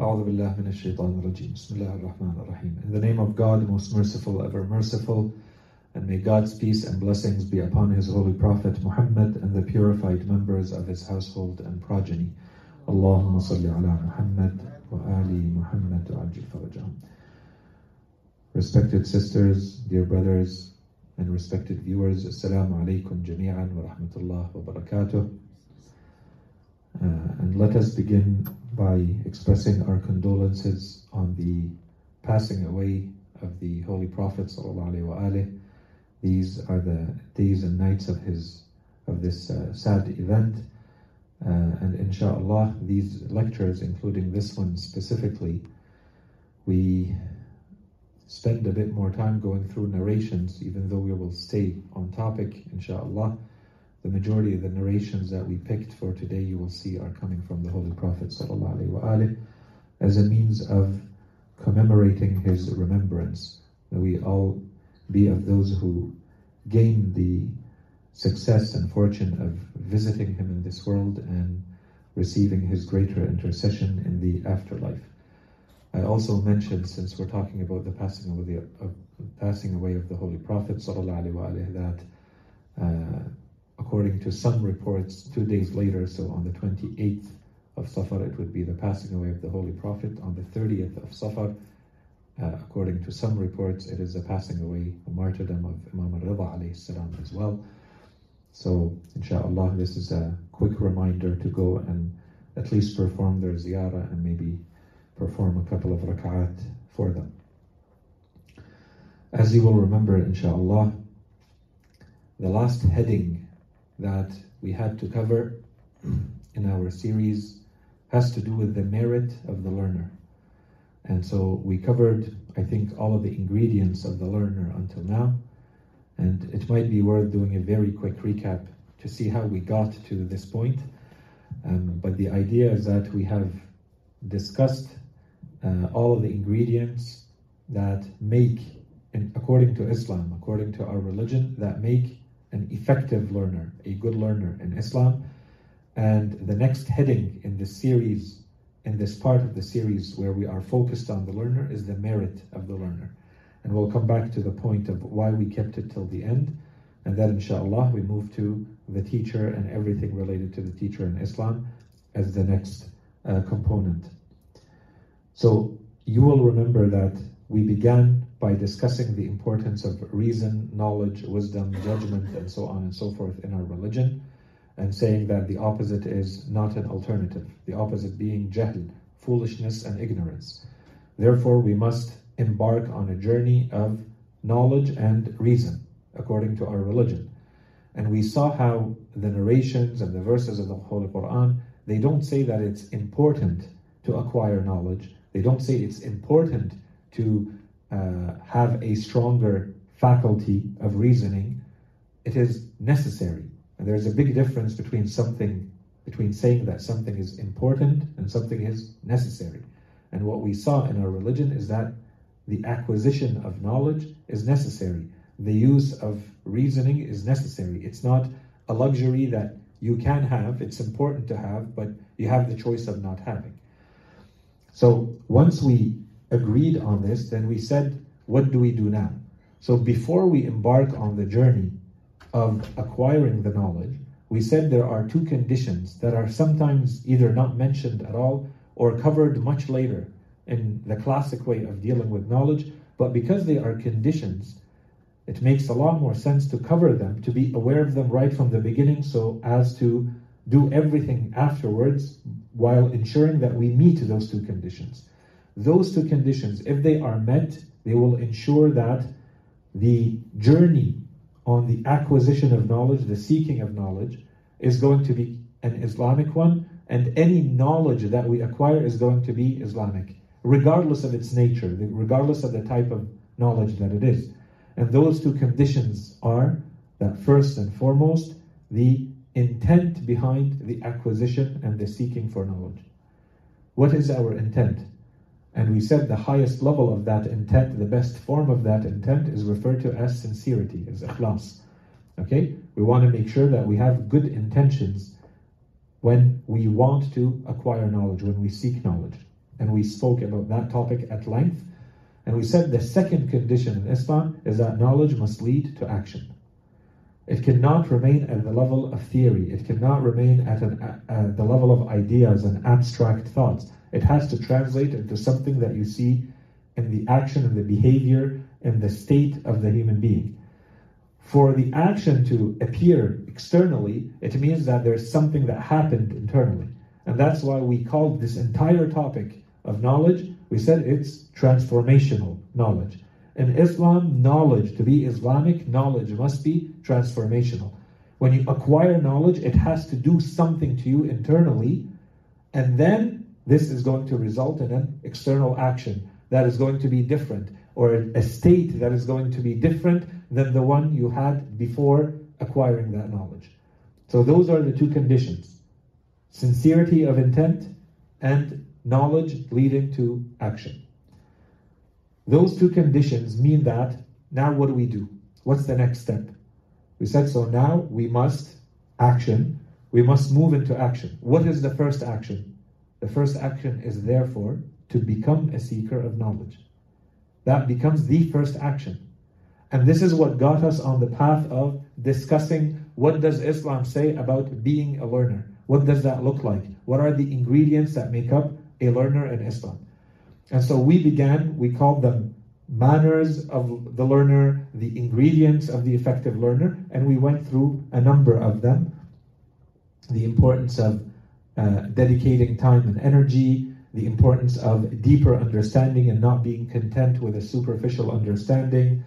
أعوذ بالله من الشيطان الرجيم بسم الله الرحمن الرحيم In the name of God, most merciful, ever merciful, and may God's peace and blessings be upon His holy Prophet Muhammad and the purified members of his household and progeny. Allahumma salli ala Muhammad wa ali Muhammad wa ajil farajahum. Respected sisters, dear brothers, and respected viewers, Assalamu alaikum jami'an wa rahmatullah wa barakatuh. Uh, and let us begin by expressing our condolences on the passing away of the Holy Prophet These are the days and nights of his of this uh, sad event, uh, and inshallah, these lectures, including this one specifically, we spend a bit more time going through narrations, even though we will stay on topic, inshallah The majority of the narrations that we picked for today, you will see, are coming from the Holy Prophet ﷺ as a means of commemorating his remembrance. That we all be of those who gain the success and fortune of visiting him in this world and receiving his greater intercession in the afterlife. I also mentioned, since we're talking about the passing away of, the, of passing away of the Holy Prophet, وسلم, that uh, according to some reports, two days later, so on the 28th of Safar, it would be the passing away of the Holy Prophet. On the 30th of Safar, uh, according to some reports, it is the passing away, the martyrdom of Imam al-Rida salam as well. So, inshallah, this is a quick reminder to go and at least perform their ziyarah and maybe perform a couple of rak'at for them. As you will remember, inshallah, the last heading that we had to cover in our series has to do with the merit of the learner. And so we covered, I think, all of the ingredients of the learner until now. And it might be worth doing a very quick recap to see how we got to this point. Um, but the idea is that we have discussed uh, all of the ingredients that make, in, according to Islam, according to our religion, that make an effective learner, a good learner in Islam. And the next heading in this series, in this part of the series where we are focused on the learner, is the merit of the learner. And we'll come back to the point of why we kept it till the end. And then, inshallah, we move to the teacher and everything related to the teacher in Islam as the next uh, component. So, you will remember that we began by discussing the importance of reason, knowledge, wisdom, judgment, and so on and so forth in our religion, and saying that the opposite is not an alternative, the opposite being jahl, foolishness and ignorance. Therefore, we must embark on a journey of knowledge and reason, according to our religion. And we saw how the narrations and the verses of the Holy Quran, they don't say that it's important to acquire knowledge. They don't say it's important to Uh, have a stronger faculty of reasoning, it is necessary. And there's a big difference between something, between saying that something is important and something is necessary. And what we saw in our religion is that the acquisition of knowledge is necessary. The use of reasoning is necessary. It's not a luxury that you can have, it's important to have, but you have the choice of not having. So once we agreed on this, then we said, what do we do now? So before we embark on the journey of acquiring the knowledge, we said there are two conditions that are sometimes either not mentioned at all or covered much later in the classic way of dealing with knowledge, but because they are conditions, it makes a lot more sense to cover them, to be aware of them right from the beginning, so as to do everything afterwards while ensuring that we meet those two conditions. Those two conditions, if they are met, they will ensure that the journey on the acquisition of knowledge, the seeking of knowledge, is going to be an Islamic one, and any knowledge that we acquire is going to be Islamic, regardless of its nature, regardless of the type of knowledge that it is. And those two conditions are that first and foremost, the intent behind the acquisition and the seeking for knowledge. What is our intent? And we said the highest level of that intent, the best form of that intent is referred to as sincerity, as ikhlas. Okay? We want to make sure that we have good intentions when we want to acquire knowledge, when we seek knowledge. And we spoke about that topic at length. And we said the second condition in Islam is that knowledge must lead to action. It cannot remain at the level of theory. It cannot remain at an, uh, the level of ideas and abstract thoughts. It has to translate into something that you see in the action and the behavior and the state of the human being. For the action to appear externally, it means that there's something that happened internally. And that's why we called this entire topic of knowledge, we said it's transformational knowledge. In Islam, knowledge, to be Islamic, knowledge must be transformational. When you acquire knowledge, it has to do something to you internally, and then this is going to result in an external action that is going to be different, or a state that is going to be different than the one you had before acquiring that knowledge. So, those are the two conditions sincerity of intent and knowledge leading to action. Those two conditions mean that now what do we do? What's the next step? We said so now we must action, we must move into action. What is the first action? The first action is therefore to become a seeker of knowledge. That becomes the first action. And this is what got us on the path of discussing what does Islam say about being a learner? What does that look like? What are the ingredients that make up a learner in Islam? And so we began, we called them manners of the learner, the ingredients of the effective learner, and we went through a number of them. The importance of dedicating time and energy, the importance of deeper understanding and not being content with a superficial understanding,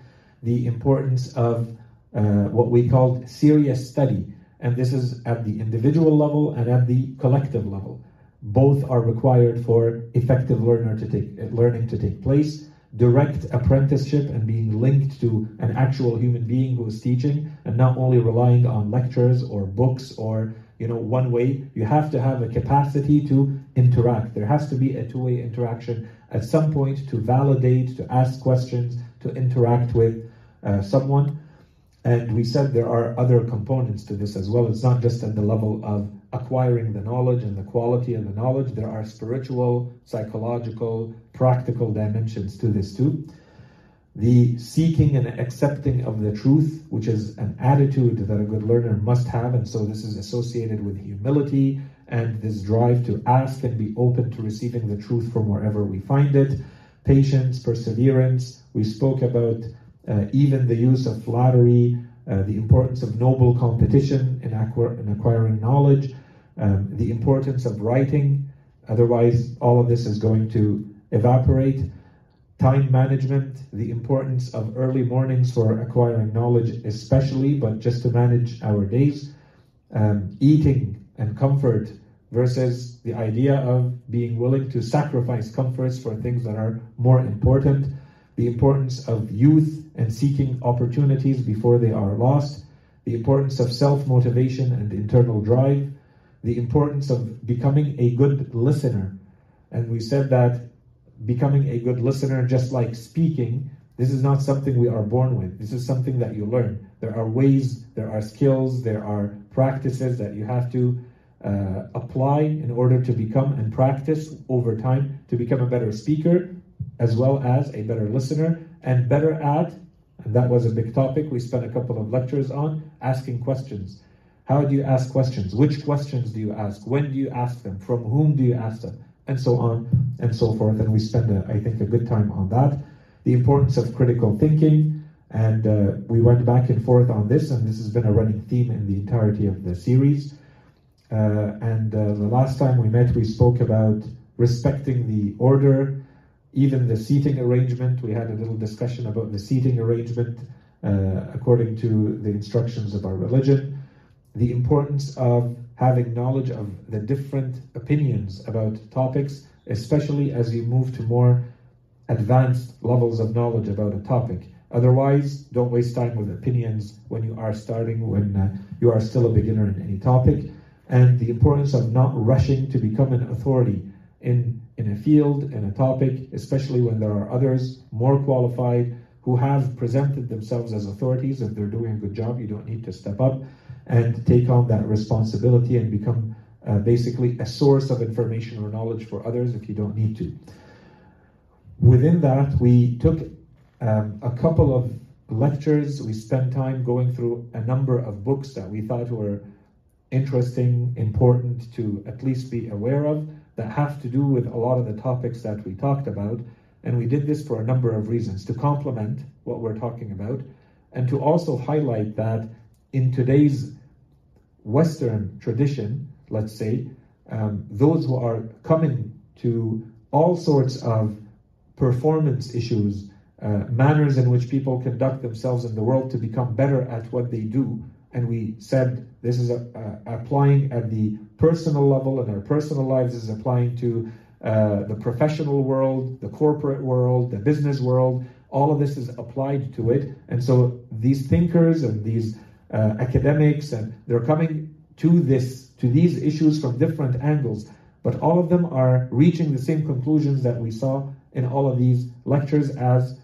the importance of uh, what we called serious study, and this is at the individual level and at the collective level. Both are required for effective learner to take, learning to take place. Direct apprenticeship and being linked to an actual human being who is teaching, and not only relying on lectures or books or you know one way. You have to have a capacity to interact. There has to be a two-way interaction at some point to validate, to ask questions, to interact with uh, someone. And we said there are other components to this as well. It's not just at the level of acquiring the knowledge and the quality of the knowledge, there are spiritual, psychological, practical dimensions to this too. The seeking and accepting of the truth, which is an attitude that a good learner must have, and so this is associated with humility and this drive to ask and be open to receiving the truth from wherever we find it. Patience, perseverance. We spoke about uh, even the use of flattery, uh, the importance of noble competition in, acquir- in acquiring knowledge, um, the importance of writing. Otherwise, all of this is going to evaporate. Time management, the importance of early mornings for acquiring knowledge, especially, but just to manage our days. Um, eating and comfort versus the idea of being willing to sacrifice comforts for things that are more important the importance of youth and seeking opportunities before they are lost, the importance of self motivation and internal drive, the importance of becoming a good listener. And we said that becoming a good listener, just like speaking, this is not something we are born with. This is something that you learn. There are ways, there are skills, there are practices that you have to uh, apply in order to become and practice over time to become a better speaker, as well as a better listener and better at, and that was a big topic we spent a couple of lectures on, asking questions. How do you ask questions? Which questions do you ask? When do you ask them? From whom do you ask them? And so on and so forth. And we spend, a, I think, a good time on that. The importance of critical thinking. And uh, we went back and forth on this, and this has been a running theme in the entirety of the series. Uh, and uh, the last time we met, we spoke about respecting the order even the seating arrangement, we had a little discussion about the seating arrangement uh, according to the instructions of our religion, the importance of having knowledge of the different opinions about topics, especially as you move to more advanced levels of knowledge about a topic. Otherwise, don't waste time with opinions when you are starting, when uh, you are still a beginner in any topic. And the importance of not rushing to become an authority in in a field, in a topic, especially when there are others more qualified who have presented themselves as authorities. If they're doing a good job, you don't need to step up and take on that responsibility and become uh, basically a source of information or knowledge for others if you don't need to. Within that, we took um, a couple of lectures. We spent time going through a number of books that we thought were interesting, important to at least be aware of, that have to do with a lot of the topics that we talked about. And we did this for a number of reasons to complement what we're talking about and to also highlight that in today's Western tradition, let's say, um, those who are coming to all sorts of performance issues, uh, manners in which people conduct themselves in the world to become better at what they do. And we said this is a, a, applying at the personal level in our personal lives, is applying to uh, the professional world, the corporate world, the business world. All of this is applied to it. And so these thinkers and these uh, academics, and they're coming to this to these issues from different angles, but all of them are reaching the same conclusions that we saw in all of these lectures as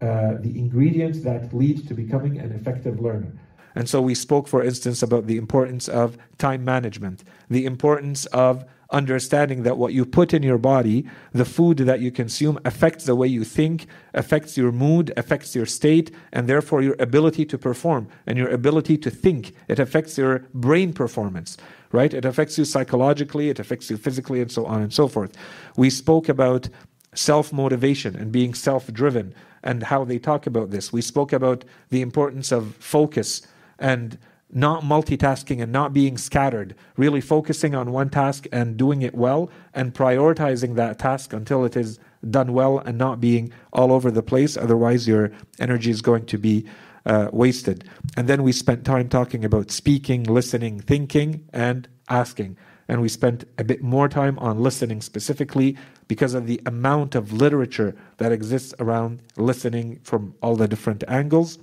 uh, the ingredients that lead to becoming an effective learner. And so we spoke, for instance, about the importance of time management, the importance of understanding that what you put in your body, the food that you consume, affects the way you think, affects your mood, affects your state, and therefore your ability to perform and your ability to think. It affects your brain performance, right? It affects you psychologically, it affects you physically, and so on and so forth. We spoke about self motivation and being self driven and how they talk about this. We spoke about the importance of focus and not multitasking and not being scattered, really focusing on one task and doing it well and prioritizing that task until it is done well and not being all over the place. Otherwise, your energy is going to be uh, wasted. And then we spent time talking about speaking, listening, thinking, and asking. And we spent a bit more time on listening specifically because of the amount of literature that exists around listening from all the different angles.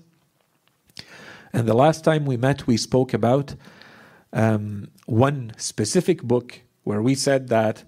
And the last time we met, we spoke about um, one specific book where we said that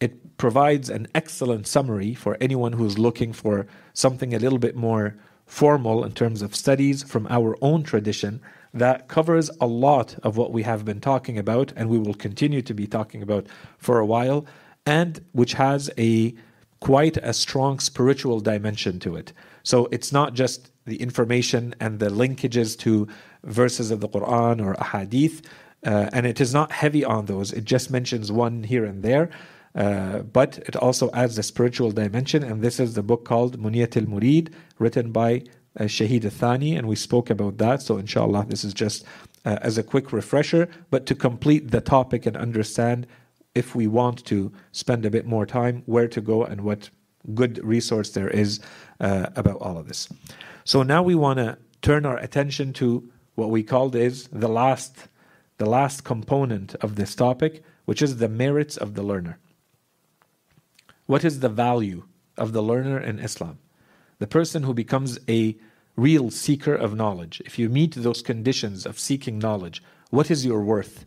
it provides an excellent summary for anyone who's looking for something a little bit more formal in terms of studies from our own tradition that covers a lot of what we have been talking about and we will continue to be talking about for a while, and which has a quite a strong spiritual dimension to it. So it's not just the information and the linkages to verses of the Quran or ahadith, uh, and it is not heavy on those. It just mentions one here and there. Uh, but it also adds a spiritual dimension, and this is the book called Munyat al Murid, written by uh, Shahid Thani, and we spoke about that. So, inshallah, this is just uh, as a quick refresher, but to complete the topic and understand if we want to spend a bit more time, where to go, and what good resource there is uh, about all of this. So now we want to turn our attention to what we called is the last the last component of this topic, which is the merits of the learner. What is the value of the learner in Islam? The person who becomes a real seeker of knowledge. If you meet those conditions of seeking knowledge, what is your worth?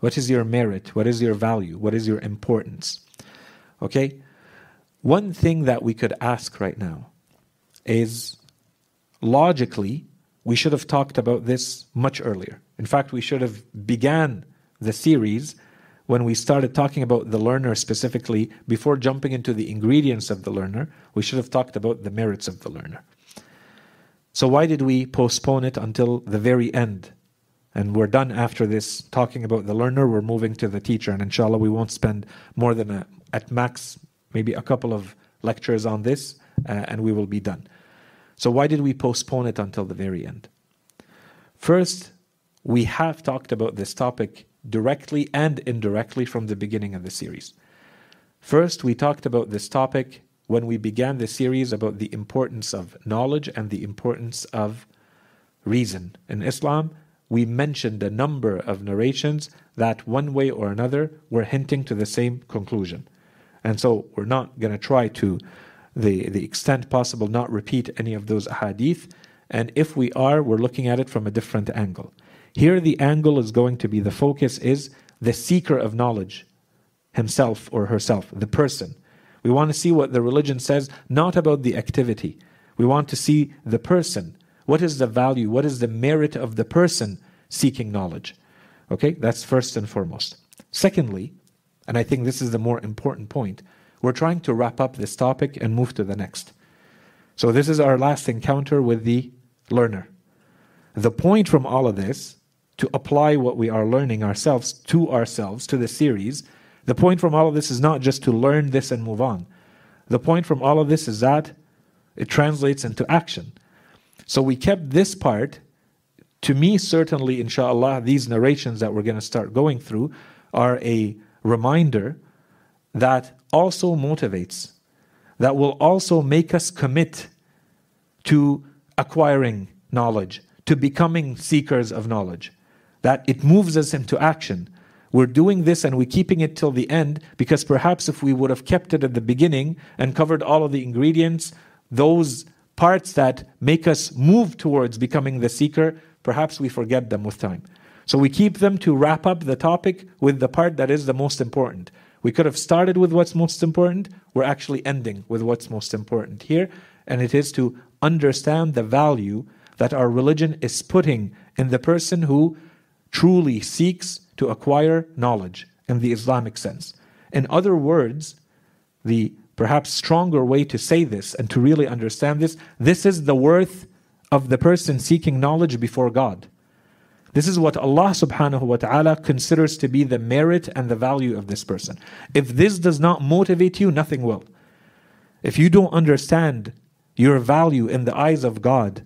What is your merit? What is your value? What is your importance? Okay? One thing that we could ask right now is logically, we should have talked about this much earlier. In fact, we should have began the series when we started talking about the learner specifically before jumping into the ingredients of the learner. We should have talked about the merits of the learner. So why did we postpone it until the very end? And we're done after this talking about the learner. We're moving to the teacher, and inshallah, we won't spend more than a, at max maybe a couple of lectures on this, uh, and we will be done. So, why did we postpone it until the very end? First, we have talked about this topic directly and indirectly from the beginning of the series. First, we talked about this topic when we began the series about the importance of knowledge and the importance of reason. In Islam, we mentioned a number of narrations that, one way or another, were hinting to the same conclusion. And so, we're not going to try to the, the extent possible, not repeat any of those hadith. And if we are, we're looking at it from a different angle. Here, the angle is going to be the focus is the seeker of knowledge, himself or herself, the person. We want to see what the religion says, not about the activity. We want to see the person. What is the value? What is the merit of the person seeking knowledge? Okay, that's first and foremost. Secondly, and I think this is the more important point, we're trying to wrap up this topic and move to the next. So, this is our last encounter with the learner. The point from all of this, to apply what we are learning ourselves to ourselves, to the series, the point from all of this is not just to learn this and move on. The point from all of this is that it translates into action. So we kept this part. To me, certainly, inshallah, these narrations that we're going to start going through are a reminder that also motivates, that will also make us commit to acquiring knowledge, to becoming seekers of knowledge, that it moves us into action. We're doing this and we're keeping it till the end because perhaps if we would have kept it at the beginning and covered all of the ingredients, those parts that make us move towards becoming the seeker, perhaps we forget them with time. So we keep them to wrap up the topic with the part that is the most important. We could have started with what's most important. We're actually ending with what's most important here. And it is to understand the value that our religion is putting in the person who truly seeks to acquire knowledge in the Islamic sense. In other words, the perhaps stronger way to say this and to really understand this this is the worth of the person seeking knowledge before God. This is what Allah subhanahu wa ta'ala considers to be the merit and the value of this person. If this does not motivate you, nothing will. If you don't understand your value in the eyes of God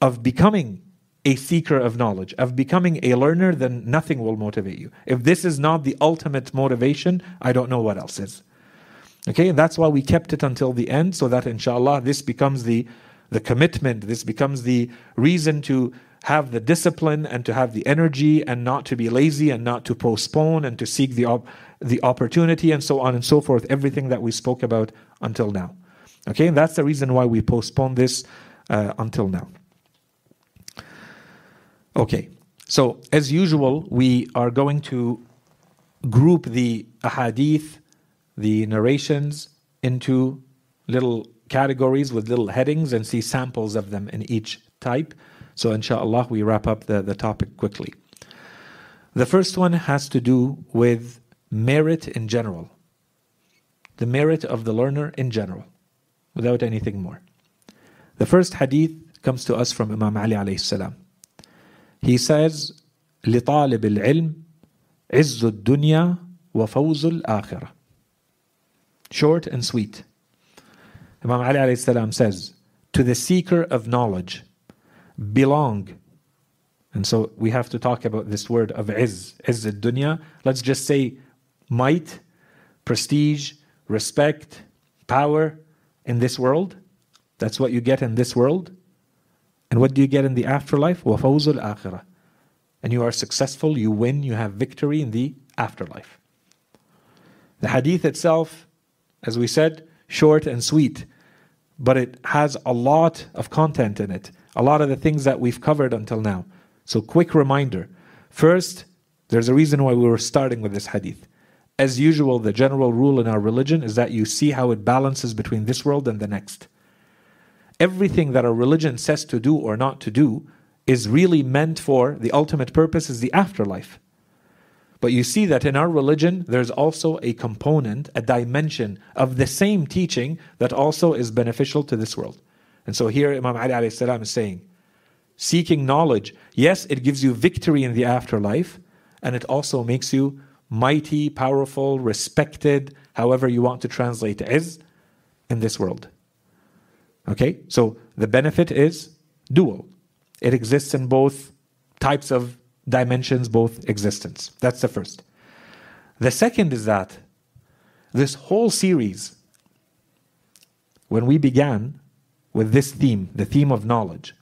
of becoming a seeker of knowledge, of becoming a learner, then nothing will motivate you. If this is not the ultimate motivation, I don't know what else is. Okay, and that's why we kept it until the end, so that inshallah this becomes the, the commitment, this becomes the reason to have the discipline and to have the energy and not to be lazy and not to postpone and to seek the, op- the opportunity and so on and so forth, everything that we spoke about until now. Okay, and that's the reason why we postponed this uh, until now. Okay, so as usual, we are going to group the ahadith, the narrations, into little categories with little headings and see samples of them in each type. So, inshallah, we wrap up the, the topic quickly. The first one has to do with merit in general, the merit of the learner in general, without anything more. The first hadith comes to us from Imam Ali alayhi salam. He says, لطالب العلم عز الدنيا وفوز الآخرة. Short and sweet. Imam Ali alayhi salam says, to the seeker of knowledge belong. And so we have to talk about this word of izz, izz dunya. Let's just say might, prestige, respect, power in this world. That's what you get in this world. And what do you get in the afterlife? وَفَوْزُ الْآخِرَةِ And you are successful, you win, you have victory in the afterlife. The hadith itself, as we said, short and sweet, but it has a lot of content in it, a lot of the things that we've covered until now. So, quick reminder. First, there's a reason why we were starting with this hadith. As usual, the general rule in our religion is that you see how it balances between this world and the next everything that our religion says to do or not to do is really meant for the ultimate purpose is the afterlife. But you see that in our religion, there's also a component, a dimension of the same teaching that also is beneficial to this world. And so here Imam Ali salam is saying, seeking knowledge, yes, it gives you victory in the afterlife, and it also makes you mighty, powerful, respected, however you want to translate is, in this world. Okay, so the benefit is dual. It exists in both types of dimensions, both existence. That's the first. The second is that this whole series, when we began with this theme, the theme of knowledge,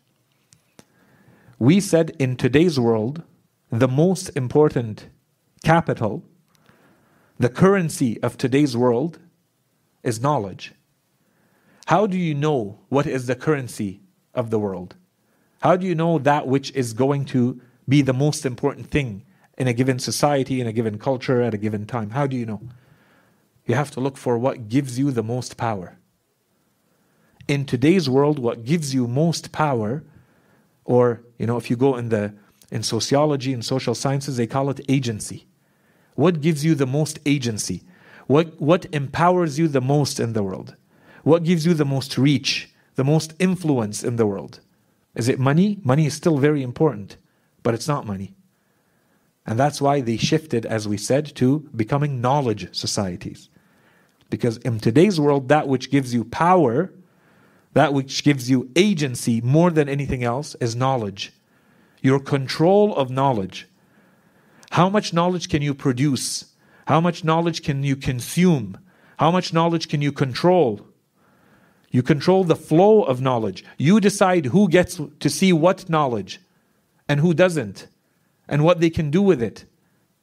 we said in today's world, the most important capital, the currency of today's world is knowledge. How do you know what is the currency of the world? How do you know that which is going to be the most important thing in a given society, in a given culture, at a given time? How do you know? You have to look for what gives you the most power. In today's world, what gives you most power, or you know, if you go in the in sociology and social sciences, they call it agency. What gives you the most agency? What, what empowers you the most in the world? What gives you the most reach, the most influence in the world? Is it money? Money is still very important, but it's not money. And that's why they shifted, as we said, to becoming knowledge societies. Because in today's world, that which gives you power, that which gives you agency more than anything else, is knowledge. Your control of knowledge. How much knowledge can you produce? How much knowledge can you consume? How much knowledge can you control? You control the flow of knowledge. You decide who gets to see what knowledge and who doesn't and what they can do with it.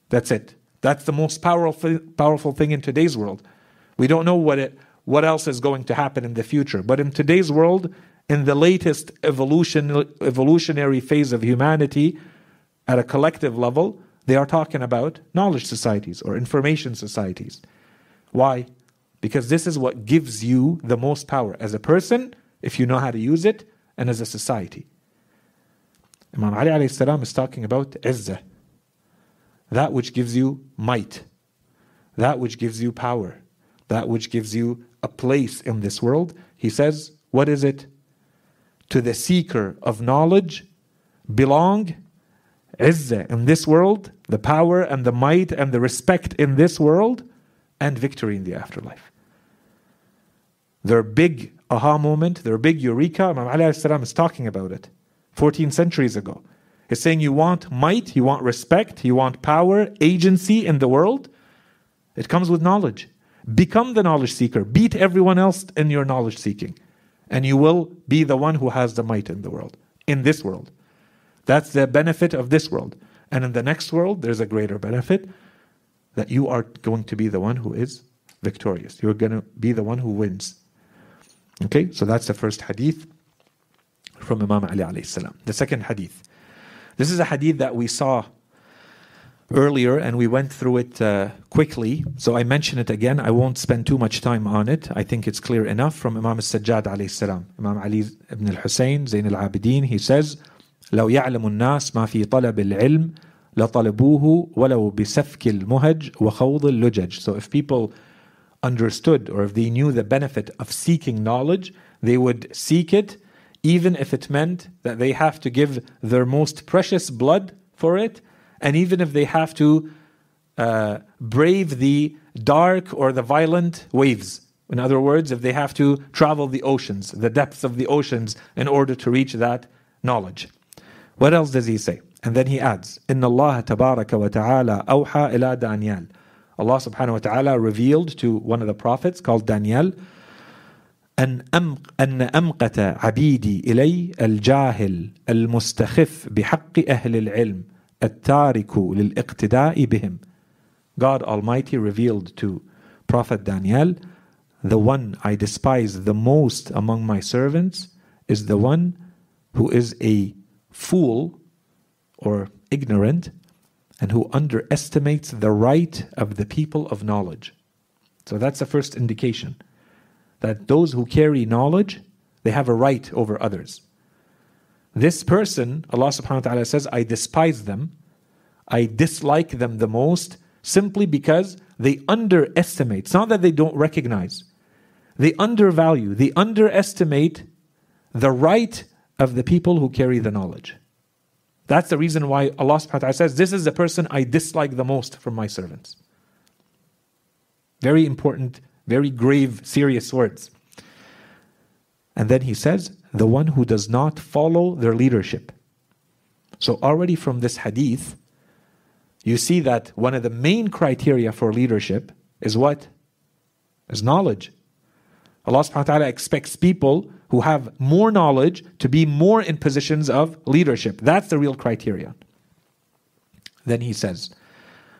That's it. That's the most powerful powerful thing in today's world. We don't know what it what else is going to happen in the future. But in today's world, in the latest evolution evolutionary phase of humanity at a collective level, they are talking about knowledge societies or information societies. Why? Because this is what gives you the most power as a person, if you know how to use it, and as a society. Imam Ali alayhi salam is talking about izzah, that which gives you might, that which gives you power, that which gives you a place in this world. He says, What is it? To the seeker of knowledge belong izzah in this world, the power and the might and the respect in this world, and victory in the afterlife. Their big aha moment, their big eureka, Imam Ali is talking about it 14 centuries ago. He's saying you want might, you want respect, you want power, agency in the world. It comes with knowledge. Become the knowledge seeker. Beat everyone else in your knowledge seeking. And you will be the one who has the might in the world, in this world. That's the benefit of this world. And in the next world, there's a greater benefit that you are going to be the one who is victorious. You're going to be the one who wins. Okay, so that's the first hadith from Imam Ali. The second hadith. This is a hadith that we saw earlier and we went through it uh, quickly. So I mention it again. I won't spend too much time on it. I think it's clear enough from Imam al-Sajjad alayhi salam. Imam Ali ibn al-Hussein, Zain al-Abidin, he says, لو يعلم الناس ما في طلب العلم لطلبوه ولو بسفك المهج وخوض اللجج. So if people understood or if they knew the benefit of seeking knowledge, they would seek it even if it meant that they have to give their most precious blood for it, and even if they have to uh, brave the dark or the violent waves. In other words, if they have to travel the oceans, the depths of the oceans, in order to reach that knowledge. What else does he say? And then he adds, إن الله تبارك وتعالى أوحى إلى دانيال. Allah subhanahu wa ta'ala revealed to one of the prophets called Daniel أن أم أن أمقت عبيدي إلي الجاهل المستخف بحق أهل العلم التارك للاقتداء بهم. God Almighty revealed to Prophet Daniel, the one I despise the most among my servants is the one who is a fool or ignorant and who underestimates the right of the people of knowledge. So that's the first indication that those who carry knowledge, they have a right over others. This person, Allah subhanahu wa ta'ala says, I despise them, I dislike them the most, simply because they underestimate. It's not that they don't recognize, they undervalue, they underestimate the right of the people who carry the knowledge. That's the reason why Allah subhanahu wa ta'ala says, This is the person I dislike the most from my servants. Very important, very grave, serious words. And then he says, The one who does not follow their leadership. So, already from this hadith, you see that one of the main criteria for leadership is what? Is knowledge. Allah subhanahu wa ta'ala expects people who have more knowledge to be more in positions of leadership. That's the real criterion. Then he says,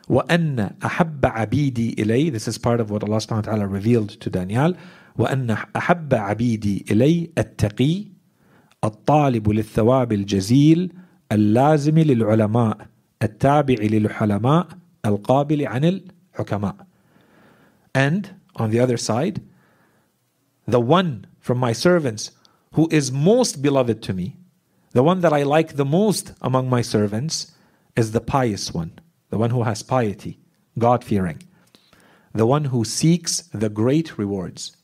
وأن أحب عبيدي إلي This is part of what Allah subhanahu wa ta'ala revealed to Daniel وأن أحب عبيدي إلي التقي الطالب للثواب الجزيل اللازم للعلماء التابع للحلماء القابل عن الحكماء And on the other side, the one from my servants who is most beloved to me, the one that I like the most among my servants, is the pious one, the one who has piety, God fearing, the one who seeks the great rewards.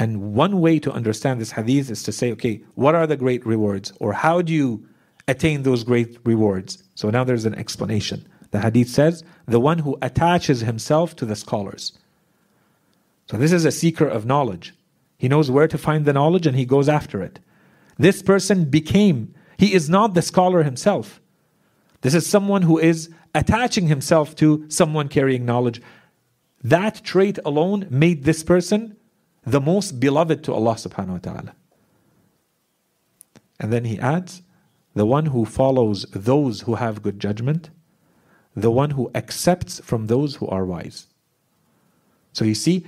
And one way to understand this hadith is to say, okay, what are the great rewards? Or how do you attain those great rewards? So now there's an explanation. The hadith says, the one who attaches himself to the scholars. So this is a seeker of knowledge. He knows where to find the knowledge and he goes after it. This person became, he is not the scholar himself. This is someone who is attaching himself to someone carrying knowledge. That trait alone made this person the most beloved to Allah subhanahu wa ta'ala. And then he adds, the one who follows those who have good judgment, the one who accepts from those who are wise. So you see,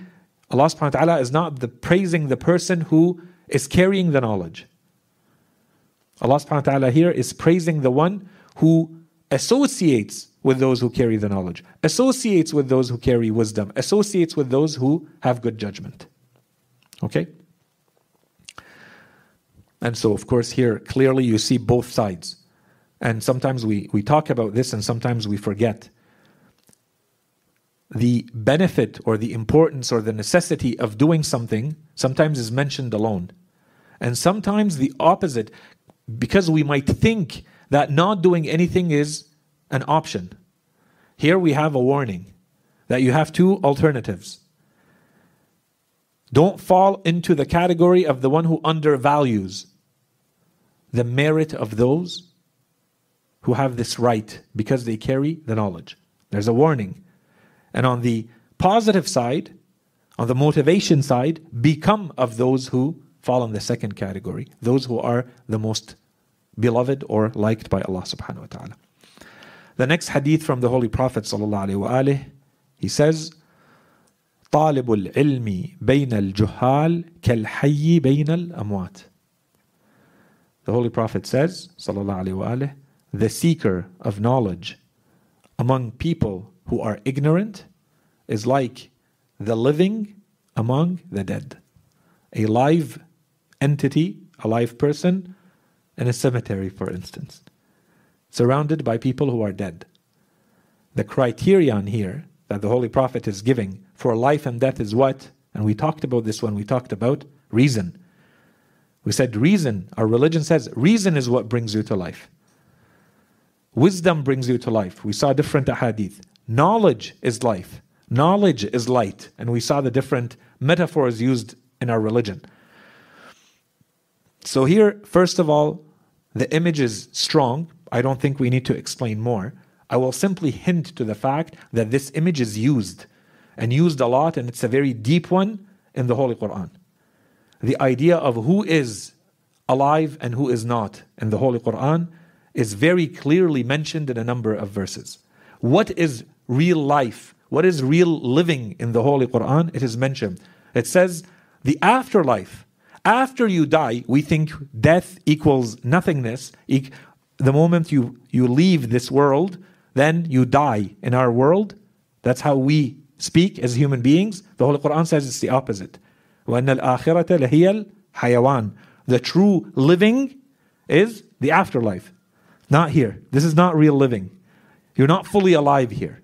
Allah subhanahu wa ta'ala is not the praising the person who is carrying the knowledge. Allah subhanahu wa ta'ala here is praising the one who associates with those who carry the knowledge, associates with those who carry wisdom, associates with those who have good judgment. Okay? And so, of course, here clearly you see both sides. And sometimes we, we talk about this and sometimes we forget. The benefit or the importance or the necessity of doing something sometimes is mentioned alone. And sometimes the opposite, because we might think that not doing anything is an option. Here we have a warning that you have two alternatives. Don't fall into the category of the one who undervalues the merit of those who have this right because they carry the knowledge. There's a warning. And on the positive side, on the motivation side, become of those who fall in the second category, those who are the most beloved or liked by Allah subhanahu wa ta'ala. The next hadith from the Holy Prophet sallallahu alaihi he says, طالب العلم بين الجهال كالحي بين الأموات. The Holy Prophet says, sallallahu alaihi wasallam, the seeker of knowledge among people who are ignorant is like the living among the dead. A live entity, a live person, in a cemetery, for instance, surrounded by people who are dead. The criterion here that the Holy Prophet is giving for life and death is what? And we talked about this when we talked about reason. We said reason, our religion says reason is what brings you to life. Wisdom brings you to life. We saw different ahadith. Knowledge is life. Knowledge is light. And we saw the different metaphors used in our religion. So, here, first of all, the image is strong. I don't think we need to explain more. I will simply hint to the fact that this image is used and used a lot, and it's a very deep one in the Holy Quran. The idea of who is alive and who is not in the Holy Quran is very clearly mentioned in a number of verses. What is real life? What is real living in the Holy Quran? It is mentioned. It says the afterlife. After you die, we think death equals nothingness. The moment you, you leave this world, then you die in our world. That's how we speak as human beings. The Holy Quran says it's the opposite. وَأَنَّ الْآخِرَةَ لَهِيَ الْحَيَوَانِ The true living is the afterlife. Not here. This is not real living. You're not fully alive here.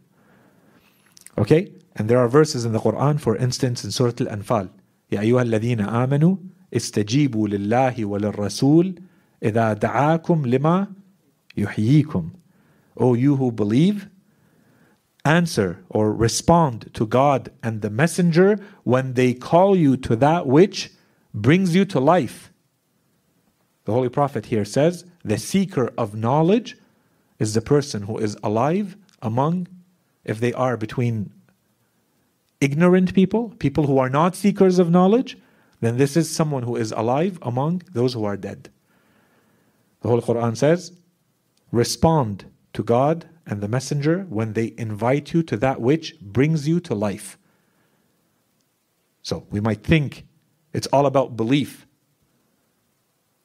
Okay? And there are verses in the Quran, for instance, in Surah Al-Anfal. يا أيها الذين آمنوا استجيبوا لله وللرسول إذا دعاكم لما يحييكم. O you who believe, answer or respond to God and the messenger when they call you to that which brings you to life. The Holy Prophet here says, the seeker of knowledge is the person who is alive among, if they are between ignorant people, people who are not seekers of knowledge, then this is someone who is alive among those who are dead. The Holy Quran says, respond to God and the Messenger when they invite you to that which brings you to life. So we might think it's all about belief.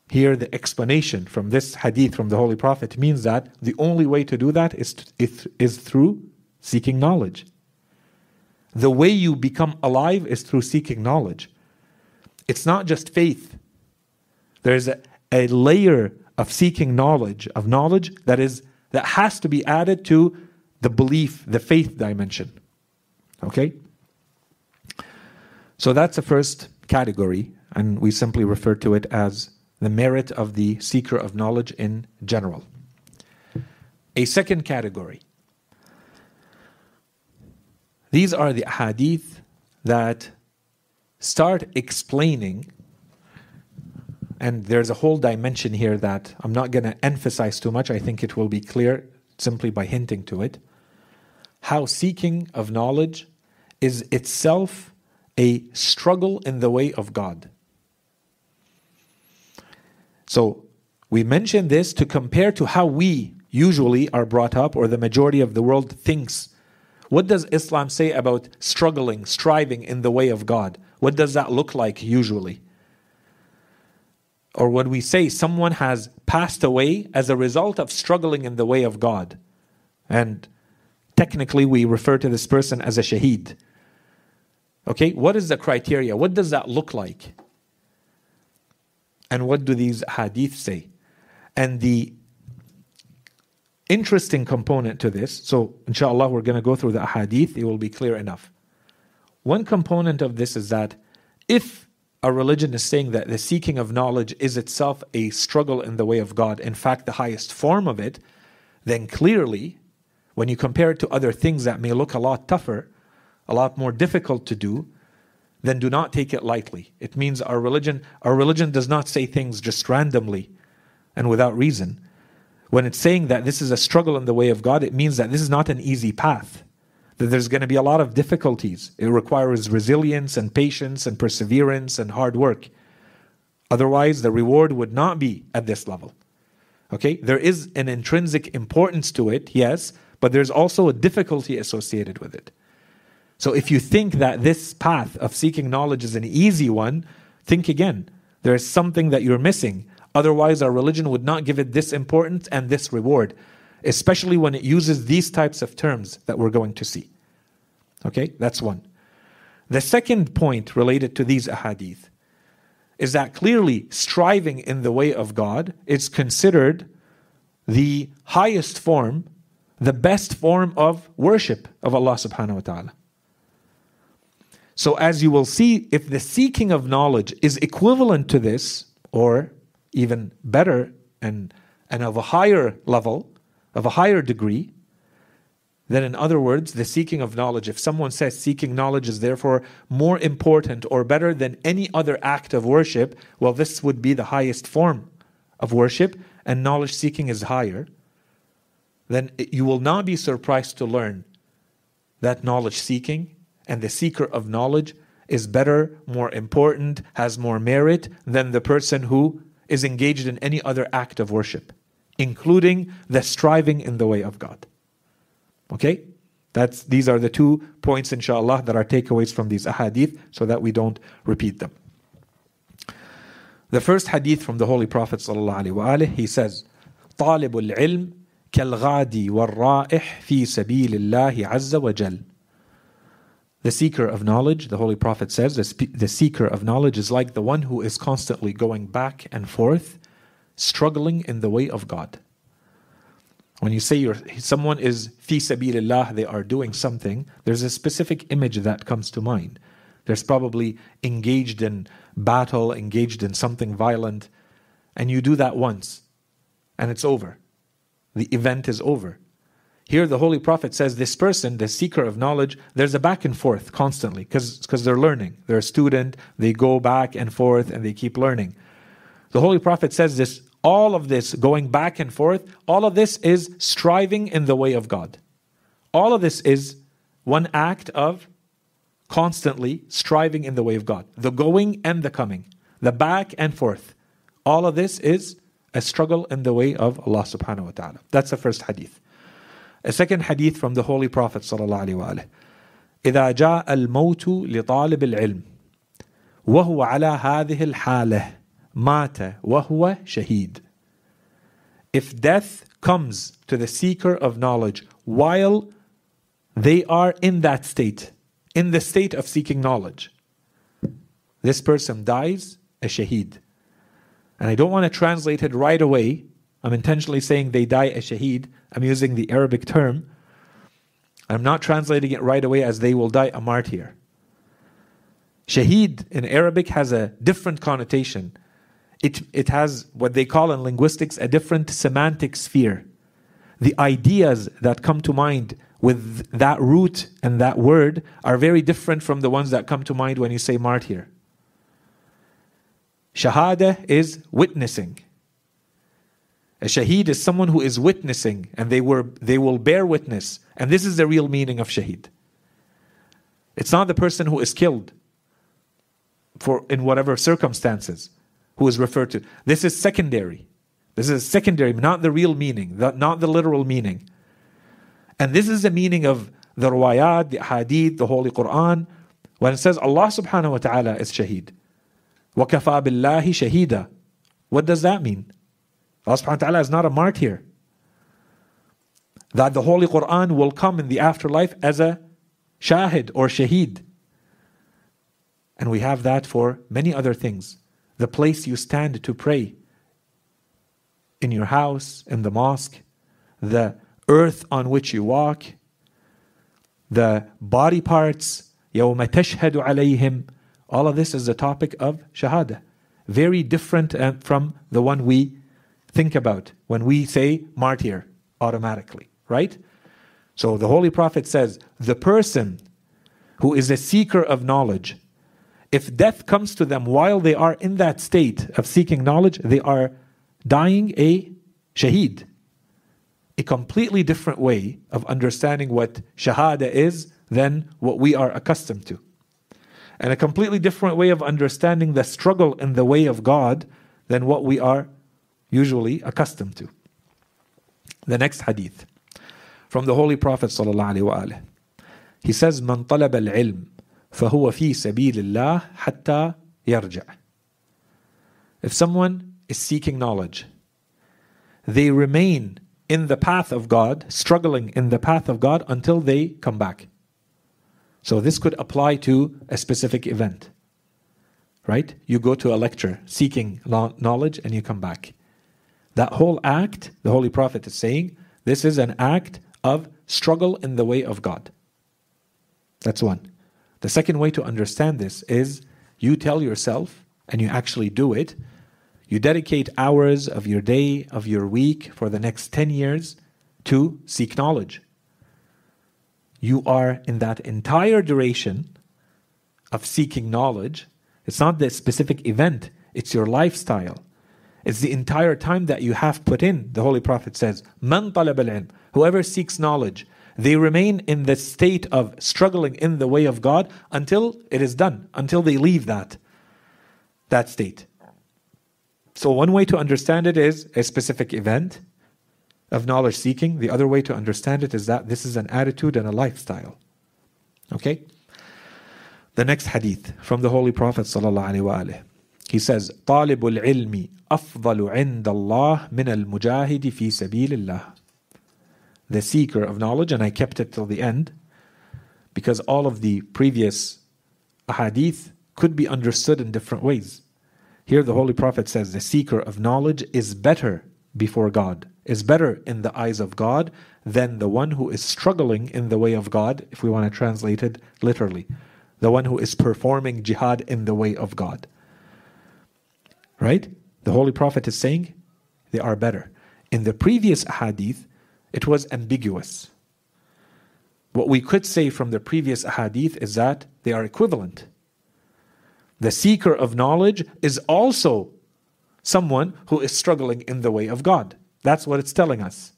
Here, the explanation from this hadith from the Holy Prophet means that the only way to do that is, to, is through seeking knowledge. The way you become alive is through seeking knowledge. It's not just faith. There's a, a layer of seeking knowledge, of knowledge that is that has to be added to the belief, the faith dimension. Okay? So that's the first category, and we simply refer to it as the merit of the seeker of knowledge in general. A second category. These are the hadith that start explaining, and there's a whole dimension here that I'm not going to emphasize too much. I think it will be clear simply by hinting to it. How seeking of knowledge is itself a struggle in the way of God. So we mention this to compare to how we usually are brought up, or the majority of the world thinks. What does Islam say about struggling, striving in the way of God? What does that look like usually? Or when we say someone has passed away as a result of struggling in the way of God, and technically we refer to this person as a shaheed. Okay, what is the criteria? What does that look like? And what do these hadith say? And the interesting component to this, so inshallah we're going to go through the hadith, it will be clear enough. One component of this is that if a religion is saying that the seeking of knowledge is itself a struggle in the way of God, in fact, the highest form of it, then clearly, when you compare it to other things that may look a lot tougher, a lot more difficult to do, then do not take it lightly. It means our religion, our religion does not say things just randomly and without reason. When it's saying that this is a struggle in the way of God, it means that this is not an easy path. That there's going to be a lot of difficulties. It requires resilience and patience and perseverance and hard work. Otherwise, the reward would not be at this level. Okay? There is an intrinsic importance to it, yes, but there's also a difficulty associated with it. So if you think that this path of seeking knowledge is an easy one, think again. There is something that you're missing. Otherwise, our religion would not give it this importance and this reward, especially when it uses these types of terms that we're going to see. Okay, that's one. The second point related to these ahadith is that clearly striving in the way of God is considered the highest form, the best form of worship of Allah subhanahu wa ta'ala. So, as you will see, if the seeking of knowledge is equivalent to this, or even better and, and of a higher level, of a higher degree, then in other words, the seeking of knowledge, if someone says seeking knowledge is therefore more important or better than any other act of worship, well, this would be the highest form of worship, and knowledge seeking is higher, then you will not be surprised to learn that knowledge seeking and the seeker of knowledge is better, more important, has more merit than the person who is engaged in any other act of worship, including the striving in the way of God. Okay? That's, these are the two points, inshallah, that are takeaways from these ahadith so that we don't repeat them. The first hadith from the Holy Prophet ﷺ, he says, طالب العلم كالغادي والرائح في سبيل الله عز وجل the seeker of knowledge, the Holy Prophet says, the, the seeker of knowledge is like the one who is constantly going back and forth, struggling in the way of God. When you say someone is fi sabilillah, they are doing something, there's a specific image that comes to mind. There's probably engaged in battle, engaged in something violent, and you do that once, and it's over. The event is over. Here, the Holy Prophet says this person, the seeker of knowledge, there's a back and forth constantly because they're learning. They're a student, they go back and forth and they keep learning. The Holy Prophet says this all of this going back and forth, all of this is striving in the way of God. All of this is one act of constantly striving in the way of God. The going and the coming, the back and forth. All of this is a struggle in the way of Allah subhanahu wa ta'ala. That's the first hadith. A second hadith from the Holy Prophet صلى الله عليه وآله إذا جاء الموت لطالب العلم وهو على هذه الحالة مات وهو شهيد If death comes to the seeker of knowledge while they are in that state, in the state of seeking knowledge, this person dies a shaheed. And I don't want to translate it right away. I'm intentionally saying they die a shaheed I'm using the Arabic term I'm not translating it right away as they will die a martyr. Shaheed in Arabic has a different connotation. It, it has what they call in linguistics a different semantic sphere. The ideas that come to mind with that root and that word are very different from the ones that come to mind when you say martyr. Shahada is witnessing. A shaheed is someone who is witnessing and they, were, they will bear witness. And this is the real meaning of shaheed. It's not the person who is killed for in whatever circumstances who is referred to. This is secondary. This is secondary, not the real meaning, not the literal meaning. And this is the meaning of the ruwayat, the hadith, the Holy Quran. When it says Allah subhanahu wa ta'ala is shaheed. وَكَفَى بِاللَّهِ شَهِيدًا What does that mean? Allah subhanahu wa ta'ala is not a martyr. That the Holy Quran will come in the afterlife as a shahid or shaheed. And we have that for many other things. The place you stand to pray, in your house, in the mosque, the earth on which you walk, the body parts, يوم تشهد عليهم, all of this is the topic of Shahada. Very different uh, from the one we think about when we say martyr automatically, right? So the Holy Prophet says, the person who is a seeker of knowledge, if death comes to them while they are in that state of seeking knowledge, they are dying a shaheed, a completely different way of understanding what shahada is than what we are accustomed to. And a completely different way of understanding the struggle in the way of God than what we are usually accustomed to. The next hadith from the Holy Prophet. He says, Man talab al ilm فهو في سبيل الله حتى يرجع. If someone is seeking knowledge, they remain in the path of God, struggling in the path of God until they come back. So this could apply to a specific event. Right? You go to a lecture seeking knowledge and you come back. That whole act, the Holy Prophet is saying, this is an act of struggle in the way of God. That's one. The second way to understand this is you tell yourself, and you actually do it, you dedicate hours of your day, of your week, for the next 10 years to seek knowledge. You are in that entire duration of seeking knowledge. It's not the specific event, it's your lifestyle. It's the entire time that you have put in. The Holy Prophet says, Man talab al whoever seeks knowledge, they remain in the state of struggling in the way of God until it is done, until they leave that, that state. So, one way to understand it is a specific event of knowledge seeking. The other way to understand it is that this is an attitude and a lifestyle. Okay? The next hadith from the Holy Prophet. He says, طالب العلم أفضل عند الله من المجاهد في سبيل الله. The seeker of knowledge, and I kept it till the end because all of the previous hadith could be understood in different ways. Here the Holy Prophet says the seeker of knowledge is better before God, is better in the eyes of God than the one who is struggling in the way of God, if we want to translate it literally. The one who is performing jihad in the way of God. Right? The Holy Prophet is saying they are better. In the previous hadith, it was ambiguous. What we could say from the previous hadith is that they are equivalent. The seeker of knowledge is also someone who is struggling in the way of God. That's what it's telling us.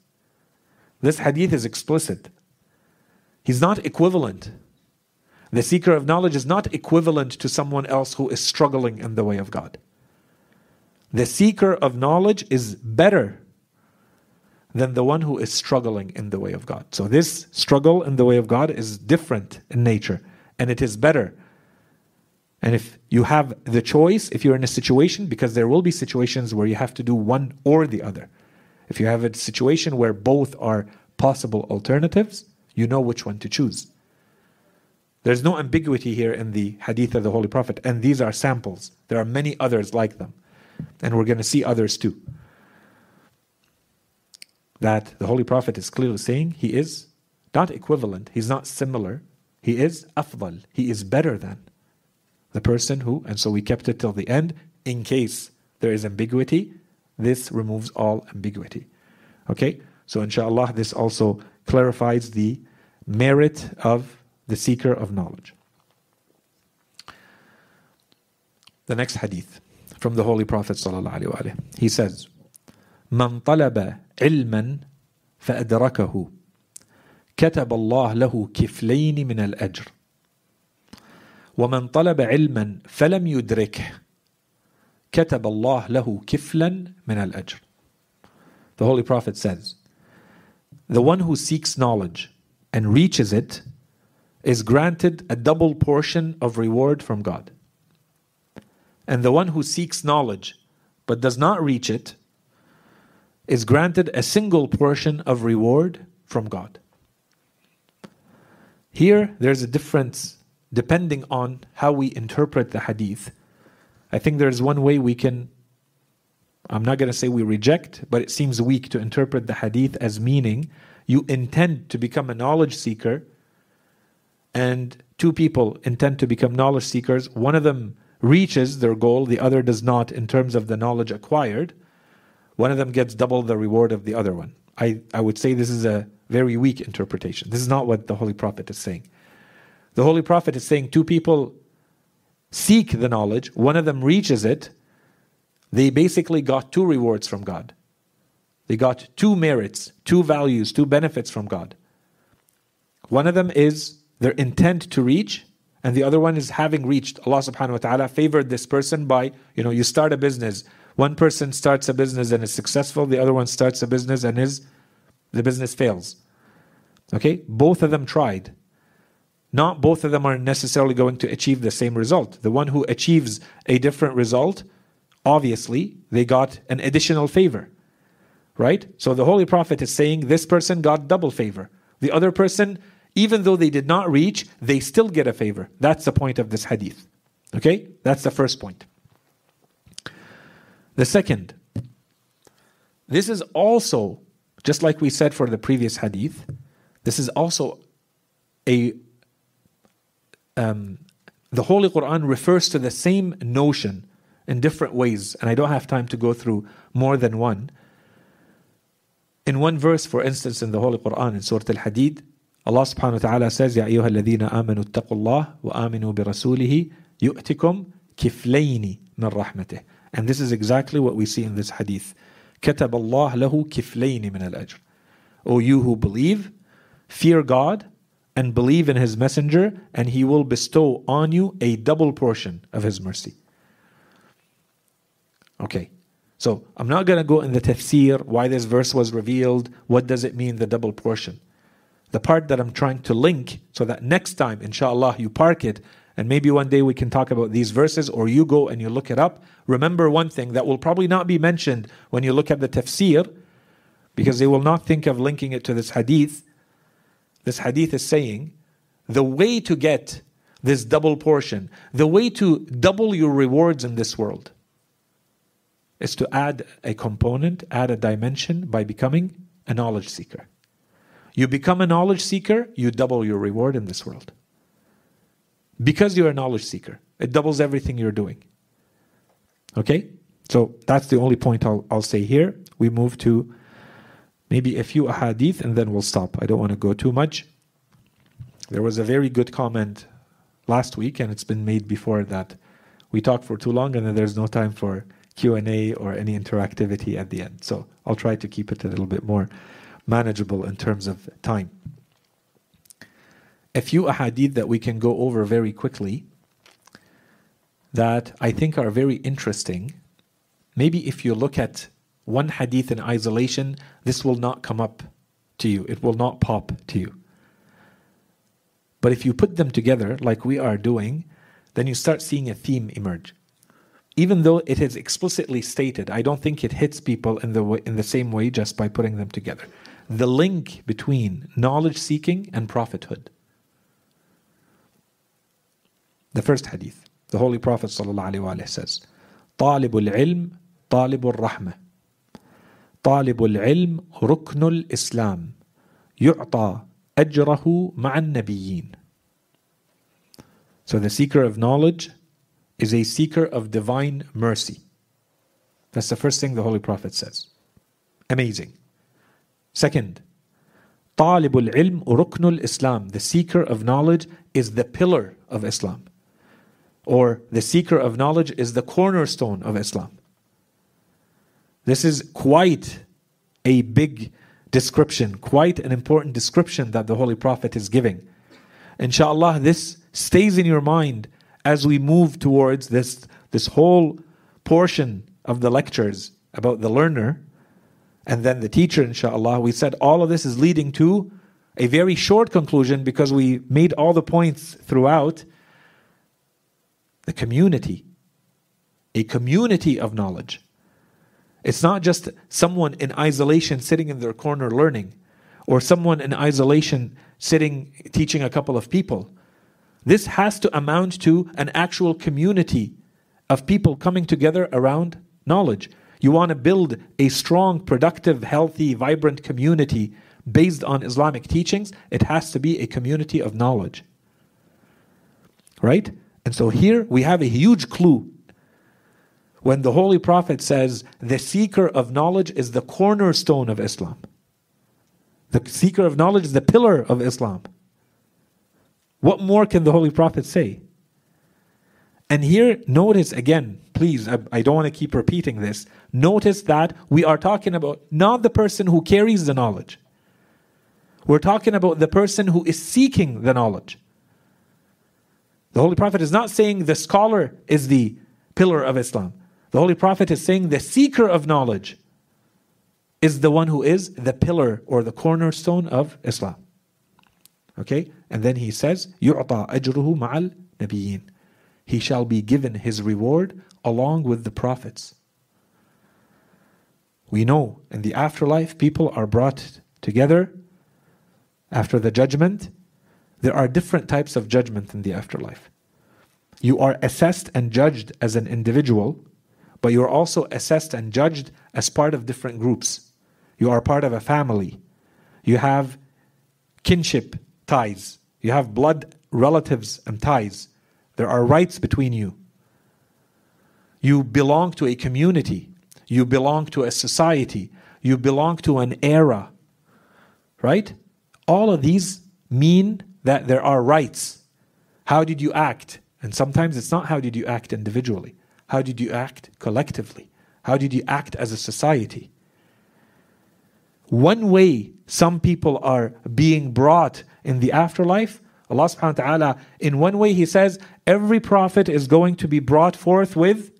This hadith is explicit. He's not equivalent. The seeker of knowledge is not equivalent to someone else who is struggling in the way of God. The seeker of knowledge is better than the one who is struggling in the way of God. So, this struggle in the way of God is different in nature, and it is better and if you have the choice, if you're in a situation, because there will be situations where you have to do one or the other. If you have a situation where both are possible alternatives, you know which one to choose. There's no ambiguity here in the hadith of the Holy Prophet, and these are samples. There are many others like them, and we're going to see others too. That the Holy Prophet is clearly saying he is Not equivalent, he's not similar. He is afdal, he is better than the person who, and so we kept it till the end in case there is ambiguity. This removes all ambiguity. Okay? So, inshallah, this also clarifies the merit of the seeker of knowledge. The next hadith from the Holy Prophet he says, من طلب علما فأدركه كتب الله له كفلين من الأجر ومن طلب علما فلم يدركه كتب الله له كفلا من الأجر The Holy Prophet says, The one who seeks knowledge and reaches it is granted a double portion of reward from God. And the one who seeks knowledge but does not reach it is granted a single portion of reward from God. Here, there's a difference depending on how we interpret the hadith. I think there's one way we can, I'm not going to say we reject, but it seems weak to interpret the hadith as meaning you intend to become a knowledge seeker, and two people intend to become knowledge seekers. One of them reaches their goal, the other does not in terms of the knowledge acquired. One of them gets double the reward of the other one. I, I would say this is a very weak interpretation. This is not what the Holy Prophet is saying. The Holy Prophet is saying two people seek the knowledge, one of them reaches it, they basically got two rewards from God. They got two merits, two values, two benefits from God. One of them is their intent to reach, and the other one is having reached. Allah subhanahu wa ta'ala favored this person by, you know, you start a business. One person starts a business and is successful, the other one starts a business and is the business fails. Okay? Both of them tried. Not both of them are necessarily going to achieve the same result. The one who achieves a different result, obviously, they got an additional favor. Right? So the Holy Prophet is saying this person got double favor. The other person, even though they did not reach, they still get a favor. That's the point of this hadith. Okay? That's the first point. The second, this is also, just like we said for the previous hadith, this is also a. Um, the Holy Quran refers to the same notion in different ways, and I don't have time to go through more than one. In one verse, for instance, in the Holy Quran, in Surah Al Hadid, Allah subhanahu wa ta'ala says, يا أيها الذين آمنوا اتقوا الله وآمنوا برسوله يؤتكم كفلين من رحمته. And this is exactly what we see in this hadith. كتب الله له كفلين من الأجر. O you who believe, fear God and believe in His Messenger, and He will bestow on you a double portion of His mercy. Okay. So I'm not going to go in the tafsir, why this verse was revealed, what does it mean, the double portion. The part that I'm trying to link so that next time, inshallah, you park it and maybe one day we can talk about these verses or you go and you look it up. Remember one thing that will probably not be mentioned when you look at the tafsir because they will not think of linking it to this hadith. This hadith is saying the way to get this double portion, the way to double your rewards in this world is to add a component, add a dimension by becoming a knowledge seeker. You become a knowledge seeker, you double your reward in this world. Because you're a knowledge seeker, it doubles everything you're doing. Okay? So that's the only point I'll, I'll say here. We move to maybe a few ahadith and then we'll stop. I don't want to go too much. There was a very good comment last week and it's been made before that we talk for too long and then there's no time for Q&A or any interactivity at the end. So I'll try to keep it a little bit more manageable in terms of time. A few ahadith that we can go over very quickly that I think are very interesting. Maybe if you look at one hadith in isolation, this will not come up to you. It will not pop to you. But if you put them together, like we are doing, then you start seeing a theme emerge even though it is explicitly stated, I don't think it hits people in the way, in the same way just by putting them together. The link between knowledge seeking and prophethood. The first hadith, the Holy Prophet ﷺ says, طالب العلم طالب الرحمة طالب العلم ركن الإسلام يعطى أجره مع النبيين. So the seeker of knowledge is a seeker of divine mercy. That's the first thing the Holy Prophet says. Amazing. Second, طالب العلم ركن الإسلام. The seeker of knowledge is the pillar of Islam. Or the seeker of knowledge is the cornerstone of Islam. This is quite a big description, quite an important description that the Holy Prophet is giving. Inshallah, this stays in your mind as we move towards this, this whole portion of the lectures about the learner and then the teacher, inshallah. We said all of this is leading to a very short conclusion because we made all the points throughout the community, a community of knowledge. It's not just someone in isolation sitting in their corner learning, or someone in isolation sitting teaching a couple of people. This has to amount to an actual community of people coming together around knowledge. You want to build a strong, productive, healthy, vibrant community based on Islamic teachings, it has to be a community of knowledge. Right? And so here we have a huge clue. When the Holy Prophet says, the seeker of knowledge is the cornerstone of Islam. The seeker of knowledge is the pillar of Islam. What more can the Holy Prophet say? And here, notice again, please, I, I don't want to keep repeating this. Notice that we are talking about not the person who carries the knowledge, we're talking about the person who is seeking the knowledge. The Holy Prophet is not saying the scholar is the pillar of Islam. The Holy Prophet is saying the seeker of knowledge is the one who is the pillar or the cornerstone of Islam. Okay? And then he says, يُعْطَى أَجْرُهُ مَعَ النَّبِيِّينَ He shall be given his reward along with the prophets. We know in the afterlife people are brought together after the judgment there are different types of judgment in the afterlife. You are assessed and judged as an individual, but you're also assessed and judged as part of different groups. You are part of a family. You have kinship ties. You have blood relatives and ties. There are rights between you. You belong to a community. You belong to a society. You belong to an era. Right? All of these mean that there are rights. How did you act? And sometimes it's not how did you act individually. How did you act collectively? How did you act as a society? One way some people are being brought in the afterlife, Allah subhanahu wa ta'ala, in one way He says, every prophet is going to be brought forth with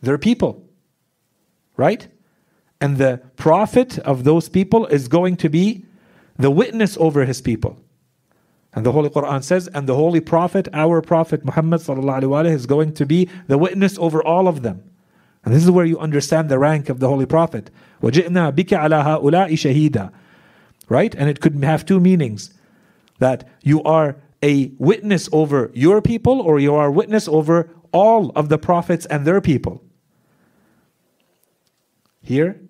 their people. Right? And the prophet of those people is going to be the witness over his people. And the Holy Quran says, and the Holy Prophet, our Prophet Muhammad is going to be the witness over all of them. And this is where you understand the rank of the Holy Prophet. وَجِئْنَا بِكَ عَلَى هَؤُلَاءِ شَهِيدًا Right? And it could have two meanings. That you are a witness over your people or you are a witness over all of the prophets and their people. Here,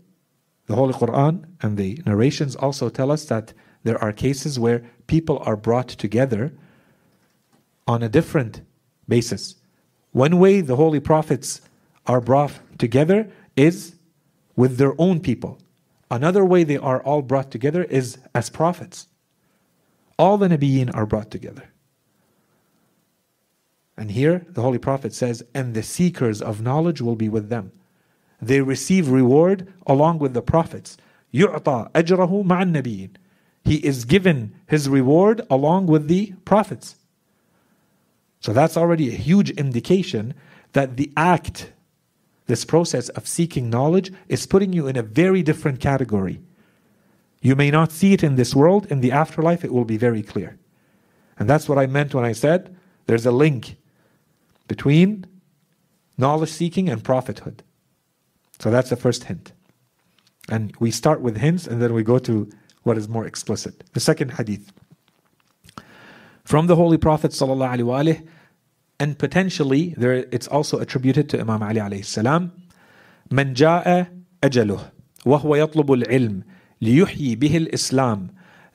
the Holy Quran and the narrations also tell us that there are cases where people are brought together on a different basis. One way the holy prophets are brought together is with their own people. Another way they are all brought together is as prophets. All the Nabiyyin are brought together. And here the Holy Prophet says, and the seekers of knowledge will be with them. They receive reward along with the prophets. يُعْطَى أَجْرَهُ مَعَ النَّبِيِّينَ he is given his reward along with the prophets. So that's already a huge indication that the act, this process of seeking knowledge, is putting you in a very different category. You may not see it in this world, in the afterlife, it will be very clear. And that's what I meant when I said there's a link between knowledge seeking and prophethood. So that's the first hint. And we start with hints and then we go to what is more explicit. The second hadith. From the Holy Prophet sallallahu and potentially there it's also attributed to Imam Ali alayhi salam من جاء أجله وهو يطلب العلم ليحيي به الإسلام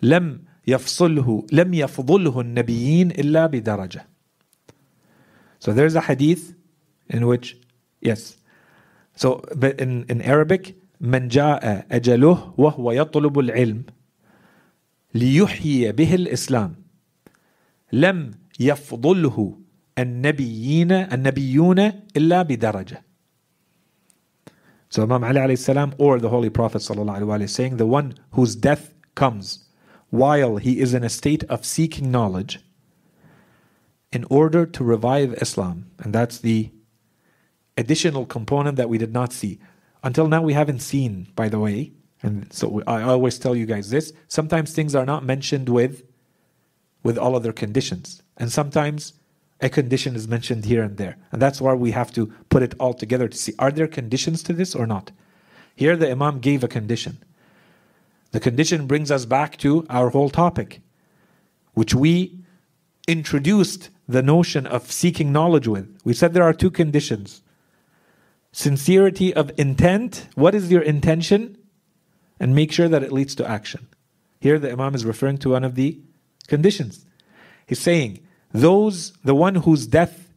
لم يفصله لم يفضله النبيين إلا بدرجة So there's a hadith in which, yes. So but in, in Arabic, من جاء أجله وهو يطلب العلم ليحيي به الإسلام لم يفضله النبيين النبيون إلا بدرجة So Imam Ali alayhi salam or the Holy Prophet sallallahu alaihi wasallam saying the one whose death comes while he is in a state of seeking knowledge in order to revive Islam. And that's the additional component that we did not see. Until now, we haven't seen, by the way. and so I always tell you guys this sometimes things are not mentioned with, with all other conditions. And sometimes a condition is mentioned here and there. And that's why we have to put it all together to see are there conditions to this or not? Here, the Imam gave a condition. The condition brings us back to our whole topic, which we introduced the notion of seeking knowledge with. We said there are two conditions sincerity of intent. What is your intention? And make sure that it leads to action. Here, the Imam is referring to one of the conditions. He's saying, those, the one whose death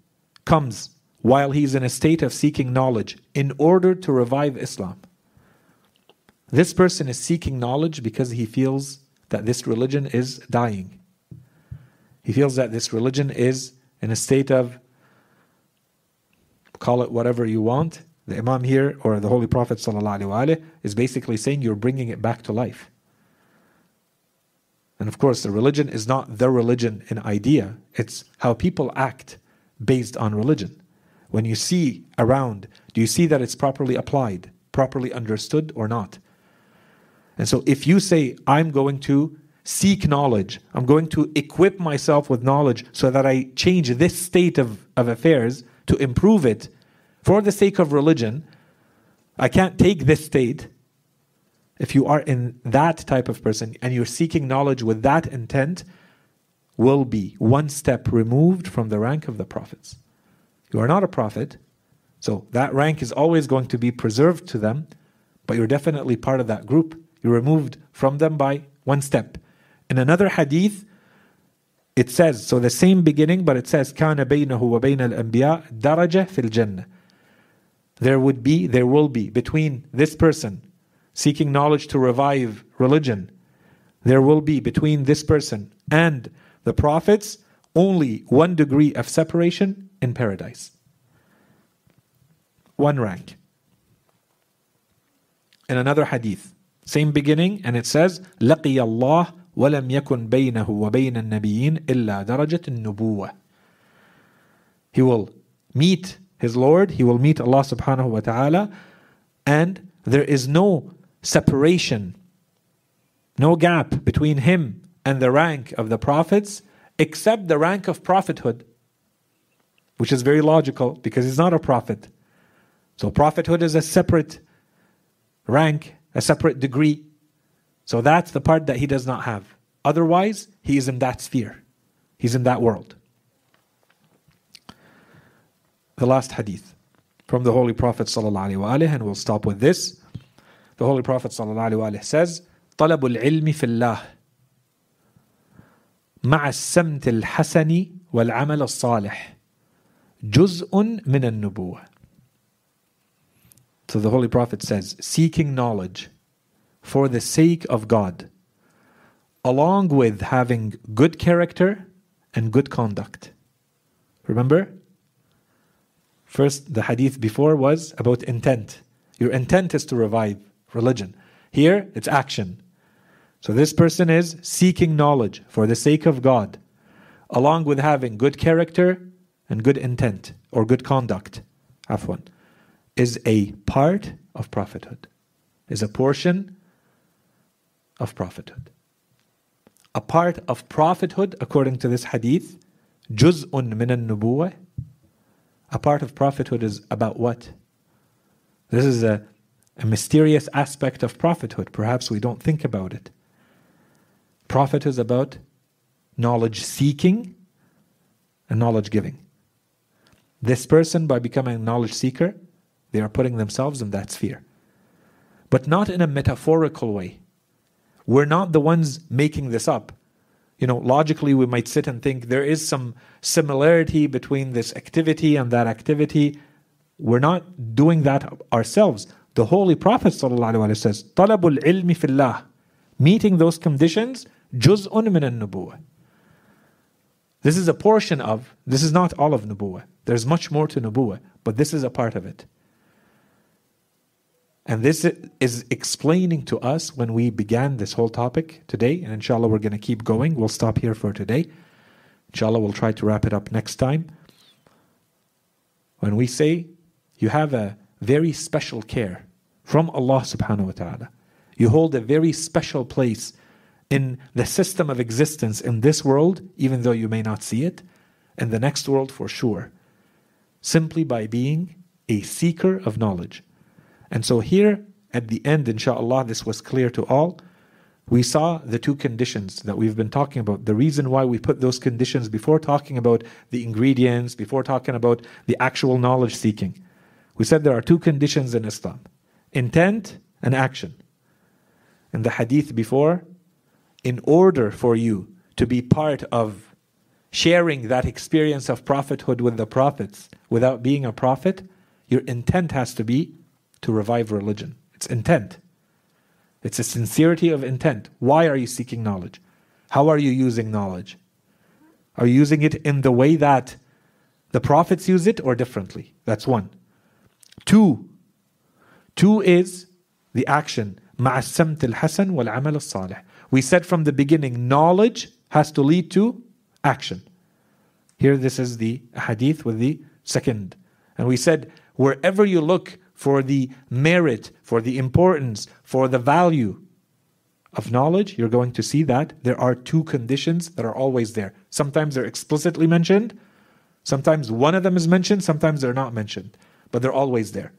comes while he's in a state of seeking knowledge in order to revive Islam. This person is seeking knowledge because he feels that this religion is dying. He feels that this religion is in a state of, call it whatever you want. The Imam here, or the Holy Prophet is basically saying you're bringing it back to life. And of course, the religion is not the religion in idea, it's how people act based on religion. When you see around, do you see that it's properly applied, properly understood, or not? And so, if you say, I'm going to seek knowledge, I'm going to equip myself with knowledge so that I change this state of, of affairs to improve it for the sake of religion, I can't take this state. If you are in that type of person and you're seeking knowledge with that intent, will be one step removed from the rank of the prophets. You are not a prophet, so that rank is always going to be preserved to them, but you're definitely part of that group. You're removed from them by one step. In another hadith, it says, so the same beginning, but it says, كان بينه وبين الأنبياء درجة في الجنة. There would be, there will be, between this person seeking knowledge to revive religion, there will be between this person and the prophets only one degree of separation in paradise. One rank. In another hadith, same beginning, and it says, لقي الله ولم يكن بينه وبين النبيين إلا درجة النبوة. He will meet his Lord, he will meet Allah subhanahu wa ta'ala, and there is no separation, no gap between him and the rank of the prophets except the rank of prophethood, which is very logical because he's not a prophet. So, prophethood is a separate rank, a separate degree. So, that's the part that he does not have. Otherwise, he is in that sphere, he's in that world The last hadith from the Holy Prophet, ﷺ, and we'll stop with this. The Holy Prophet ﷺ says, طلب العلم في الله مع السمت الحسن والعمل الصالح جزء من النبوة So the Holy Prophet says, seeking knowledge for the sake of God, along with having good character and good conduct. Remember? First, the hadith before was about intent. Your intent is to revive religion. Here, it's action. So this person is seeking knowledge for the sake of God, along with having good character and good intent or good conduct. Afwan is a part of prophethood, is a portion of prophethood. A part of prophethood, according to this hadith, juz'un min al a part of prophethood is about what? This is a, a mysterious aspect of prophethood. Perhaps we don't think about it. Prophet is about knowledge seeking and knowledge giving. This person, by becoming a knowledge seeker, they are putting themselves in that sphere. But not in a metaphorical way. We're not the ones making this up you know, logically we might sit and think there is some similarity between this activity and that activity. We're not doing that ourselves. The Holy Prophet ﷺ says, Talabul ilmi fillah. Meeting those conditions, juz'un min al This is a portion of, this is not all of nubuwah. There's much more to nubuwah, but this is a part of it. And this is explaining to us when we began this whole topic today, and inshallah we're going to keep going. We'll stop here for today. Inshallah we'll try to wrap it up next time. When we say you have a very special care from Allah subhanahu wa ta'ala, you hold a very special place in the system of existence in this world, even though you may not see it, in the next world for sure, simply by being a seeker of knowledge. And so here at the end, inshallah, this was clear to all. We saw the two conditions that we've been talking about. The reason why we put those conditions before talking about the ingredients, before talking about the actual knowledge seeking. We said there are two conditions in Islam intent and action. In the hadith before, in order for you to be part of sharing that experience of prophethood with the prophets without being a prophet, your intent has to be to revive religion. It's intent. It's a sincerity of intent. Why are you seeking knowledge? How are you using knowledge? Are you using it in the way that the prophets use it or differently? That's one. Two, two is the action. Ma'asam til hasan wal amal al-salih. We said from the beginning, knowledge has to lead to action. Here, this is the hadith with the second. And we said, wherever you look, for the merit, for the importance, for the value of knowledge, you're going to see that there are two conditions that are always there. Sometimes they're explicitly mentioned, sometimes one of them is mentioned, sometimes they're not mentioned, but they're always there.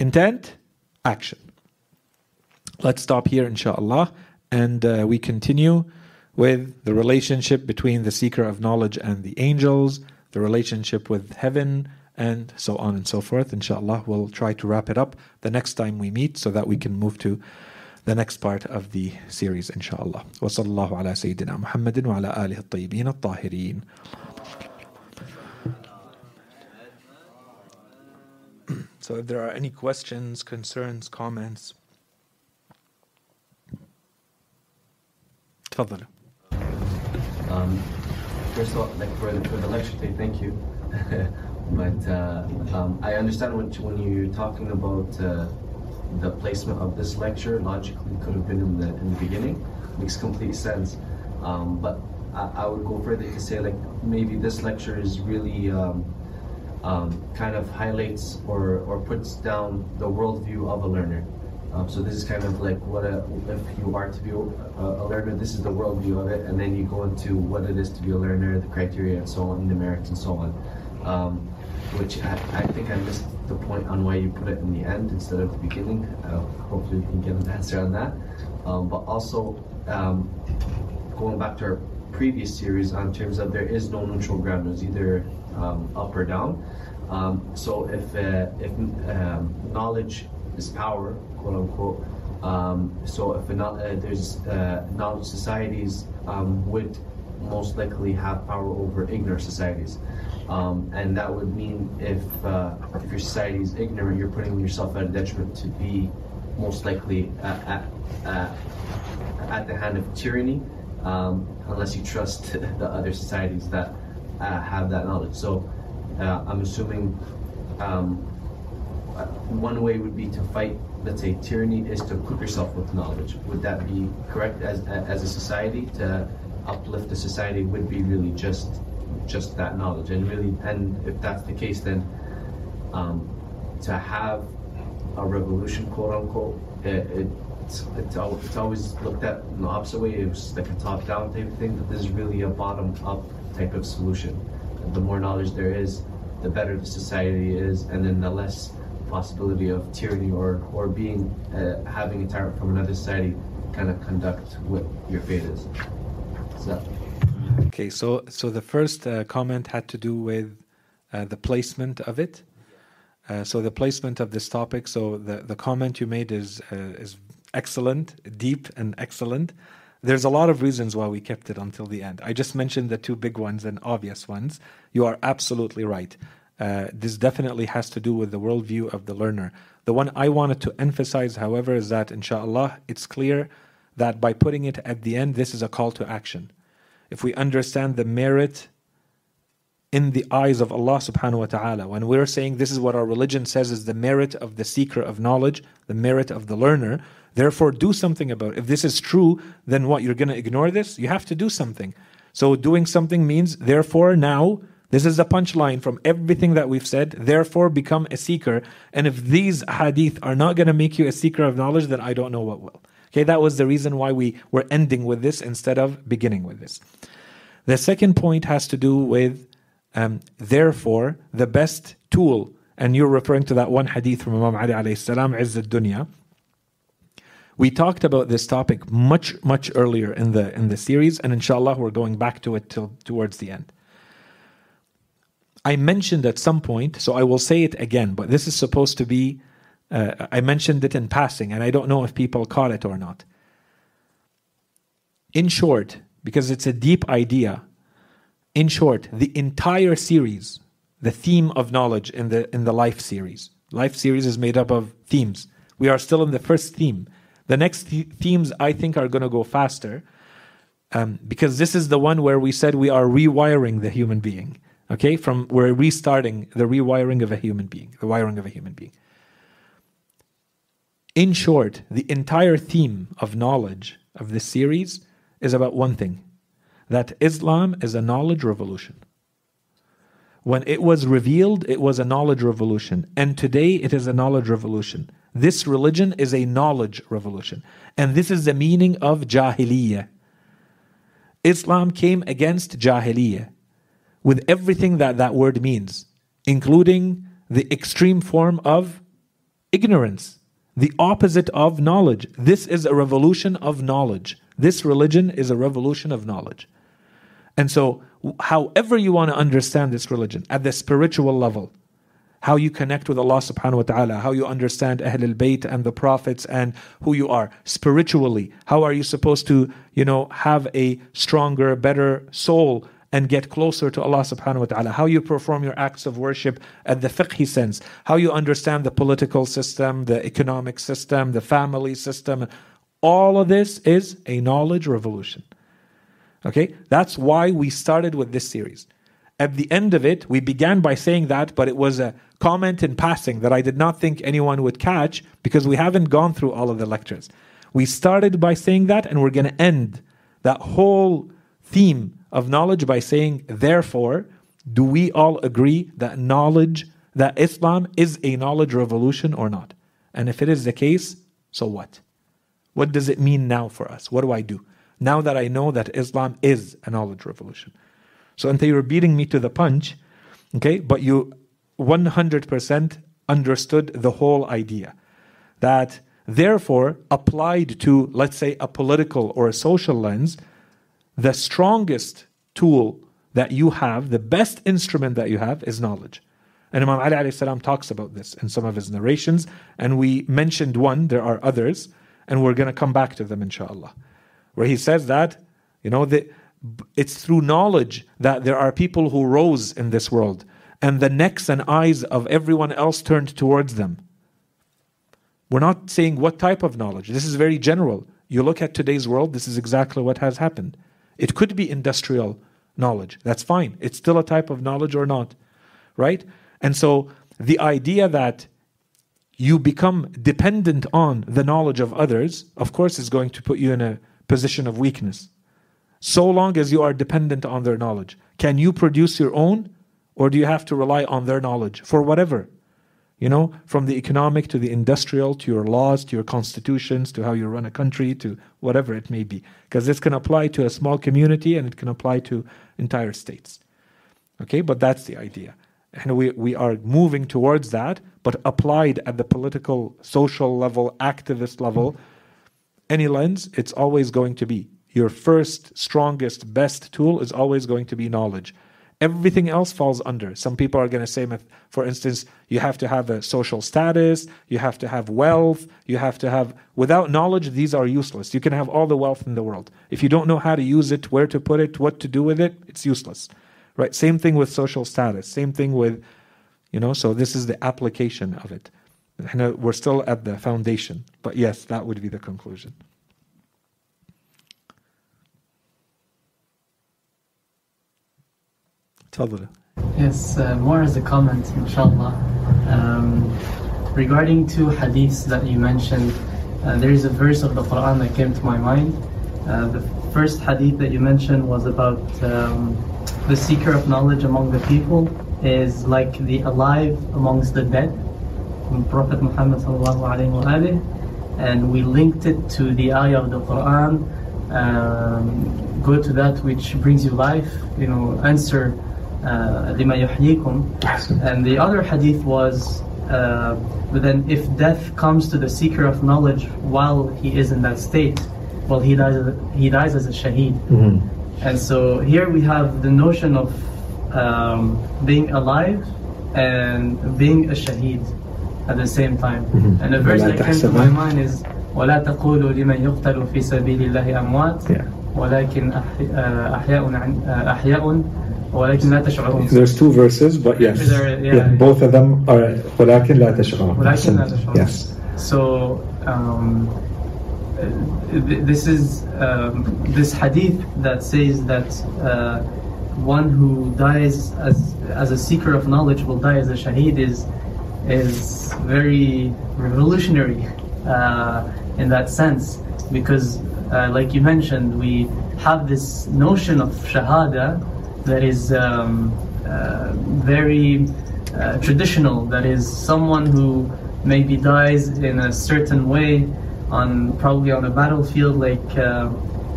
Intent, action. Let's stop here, inshallah, and uh, we continue with the relationship between the seeker of knowledge and the angels, the relationship with heaven and so on and so forth. Inshallah, we'll try to wrap it up the next time we meet so that we can move to the next part of the series, inshallah. وصلى الله على سيدنا محمد وعلى آله الطيبين الطاهرين. So if there are any questions, concerns, comments, تفضل. Um, first of all, like for, for the lecture today, thank you. But uh, um, I understand when, when you're talking about uh, the placement of this lecture, logically could have been in the, in the beginning. Makes complete sense. Um, but I, I, would go further to say like maybe this lecture is really um, um kind of highlights or, or puts down the worldview of a learner. Um, so this is kind of like what a, if you are to be a, a, learner, this is the worldview of it, and then you go into what it is to be a learner, the criteria and so on, the merits and so on. Um, which I, I, think I missed the point on why you put it in the end instead of the beginning. Uh, hopefully, we can get an answer on that. Um, but also, um, going back to our previous series on terms of there is no neutral ground, there's either um, up or down. Um, so if uh, if um, knowledge is power, quote unquote. Um, so if not, uh, there's uh, knowledge societies would most likely have power over ignorant societies. Um, and that would mean if uh, if your society is ignorant, you're putting yourself at a detriment to be most likely at, at, at the hand of tyranny, um, unless you trust the other societies that uh, have that knowledge. So uh, I'm assuming um, one way would be to fight, let's say, tyranny is to equip yourself with knowledge. Would that be correct as, as a society to uplift the society would be really just just that knowledge. And really and if that's the case then um, to have a revolution quote unquote it, it it's, it's, it's always looked at in the opposite way. It was like a top down type of thing but this is really a bottom up type of solution. The more knowledge there is the better the society is and then the less possibility of tyranny or or being uh, having a tyrant from another society kind of conduct what your fate is Okay, so so the first uh, comment had to do with uh, the placement of it. Uh, so the placement of this topic. So the, the comment you made is uh, is excellent, deep and excellent. there's a lot of reasons why we kept it until the end. I just mentioned the two big ones and obvious ones. You are absolutely right. Uh, this definitely has to do with the worldview of the learner. The one I wanted to emphasize, however, is that inshallah, it's clear that by putting it at the end, this is a call to action. If we understand the merit in the eyes of Allah subhanahu wa ta'ala, when we're saying this is what our religion says is the merit of the seeker of knowledge, the merit of the learner, Therefore, do something about it. If this is true, then what? You're going to ignore this? You have to do something. So, doing something means, therefore, now, this is the punchline from everything that we've said. Therefore, become a seeker. And if these hadith are not going to make you a seeker of knowledge, then I don't know what will. Okay, that was the reason why we were ending with this instead of beginning with this. The second point has to do with, um, therefore, the best tool, and you're referring to that one hadith from Imam Ali alayhi salam, Izz dunya we talked about this topic much, much earlier in the in the series, and inshallah we're going back to it till towards the end. I mentioned at some point, so I will say it again, but this is supposed to be uh, I mentioned it in passing, and I don't know if people caught it or not. In short, because it's a deep idea, in short, the entire series, the theme of knowledge in the in the life series. Life series is made up of themes. We are still in the first theme. The next th- themes I think are going to go faster um, because this is the one where we said we are rewiring the human being. Okay, from we're restarting the rewiring of a human being, the wiring of a human being. In short, the entire theme of knowledge of this series is about one thing that Islam is a knowledge revolution. When it was revealed, it was a knowledge revolution. And today, it is a knowledge revolution. This religion is a knowledge revolution. And this is the meaning of Jahiliyyah. Islam came against Jahiliyyah with everything that that word means, including the extreme form of ignorance, the opposite of knowledge. This is a revolution of knowledge. This religion is a revolution of knowledge. And so, however you want to understand this religion, at the spiritual level, how you connect with Allah subhanahu wa ta'ala, how you understand Ahlul Bayt and the Prophets and who you are spiritually. How are you supposed to, you know, have a stronger, better soul and get closer to Allah subhanahu wa ta'ala, how you perform your acts of worship at the fiqhi sense, how you understand the political system, the economic system, the family system. All of this is a knowledge revolution. Okay? That's why we started with this series. At the end of it, we began by saying that, but it was a comment in passing that I did not think anyone would catch because we haven't gone through all of the lectures. We started by saying that, and we're going to end that whole theme of knowledge by saying, therefore, do we all agree that knowledge, that Islam is a knowledge revolution or not? And if it is the case, so what? What does it mean now for us? What do I do? Now that I know that Islam is a knowledge revolution. So until you're beating me to the punch, okay, but you 100% understood the whole idea. That therefore, applied to, let's say, a political or a social lens, the strongest tool that you have, the best instrument that you have, is knowledge. And Imam Ali alayhi salam talks about this in some of his narrations, and we mentioned one, there are others, and we're going to come back to them inshallah. Where he says that, you know, it's through knowledge that there are people who rose in this world and the necks and eyes of everyone else turned towards them. We're not saying what type of knowledge. This is very general. You look at today's world, this is exactly what has happened. It could be industrial knowledge. That's fine. It's still a type of knowledge or not. Right? And so the idea that you become dependent on the knowledge of others, of course, is going to put you in a position of weakness so long as you are dependent on their knowledge. Can you produce your own, or do you have to rely on their knowledge for whatever? You know, from the economic to the industrial to your laws to your constitutions to how you run a country to whatever it may be. Because this can apply to a small community and it can apply to entire states. Okay, but that's the idea. And we, we are moving towards that, but applied at the political, social level, activist level, any lens, it's always going to be your first, strongest, best tool is always going to be knowledge. Everything else falls under. Some people are going to say, for instance, you have to have a social status, you have to have wealth, you have to have. Without knowledge, these are useless. You can have all the wealth in the world. If you don't know how to use it, where to put it, what to do with it, it's useless. Right? Same thing with social status. Same thing with, you know, so this is the application of it. Uh, we're still at the foundation. But yes, that would be the conclusion. تفضل Yes, uh, more as a comment, inshallah. Um, regarding two hadiths that you mentioned, uh, there is a verse of the Quran that came to my mind. Uh, the first hadith that you mentioned was about um, the seeker of knowledge among the people is like the alive amongst the dead. Prophet Muhammad and we linked it to the ayah of the Quran. Um, go to that which brings you life. You know, answer لما يحييكم and the other hadith was uh, but then if death comes to the seeker of knowledge while he is in that state well he dies he dies as a shaheed mm-hmm. and so here we have the notion of um, being alive and being a shaheed at the same time mm-hmm. and the verse that came to my mind is ولا تقولوا لمن يقتل في سبيل الله أموات ولكن أحياء أحياء ولكن لا تشعرون. There's two verses, but yes. There, yeah, yeah, both of them are ولكن لا تشعرون. ولكن لا تشعرون. Yes. So um, this is um, this hadith that says that uh, one who dies as as a seeker of knowledge will die as a shaheed is is very revolutionary uh, in that sense because uh, like you mentioned we have this notion of shahada that is um, uh, very uh, traditional, that is someone who maybe dies in a certain way on probably on a battlefield like uh,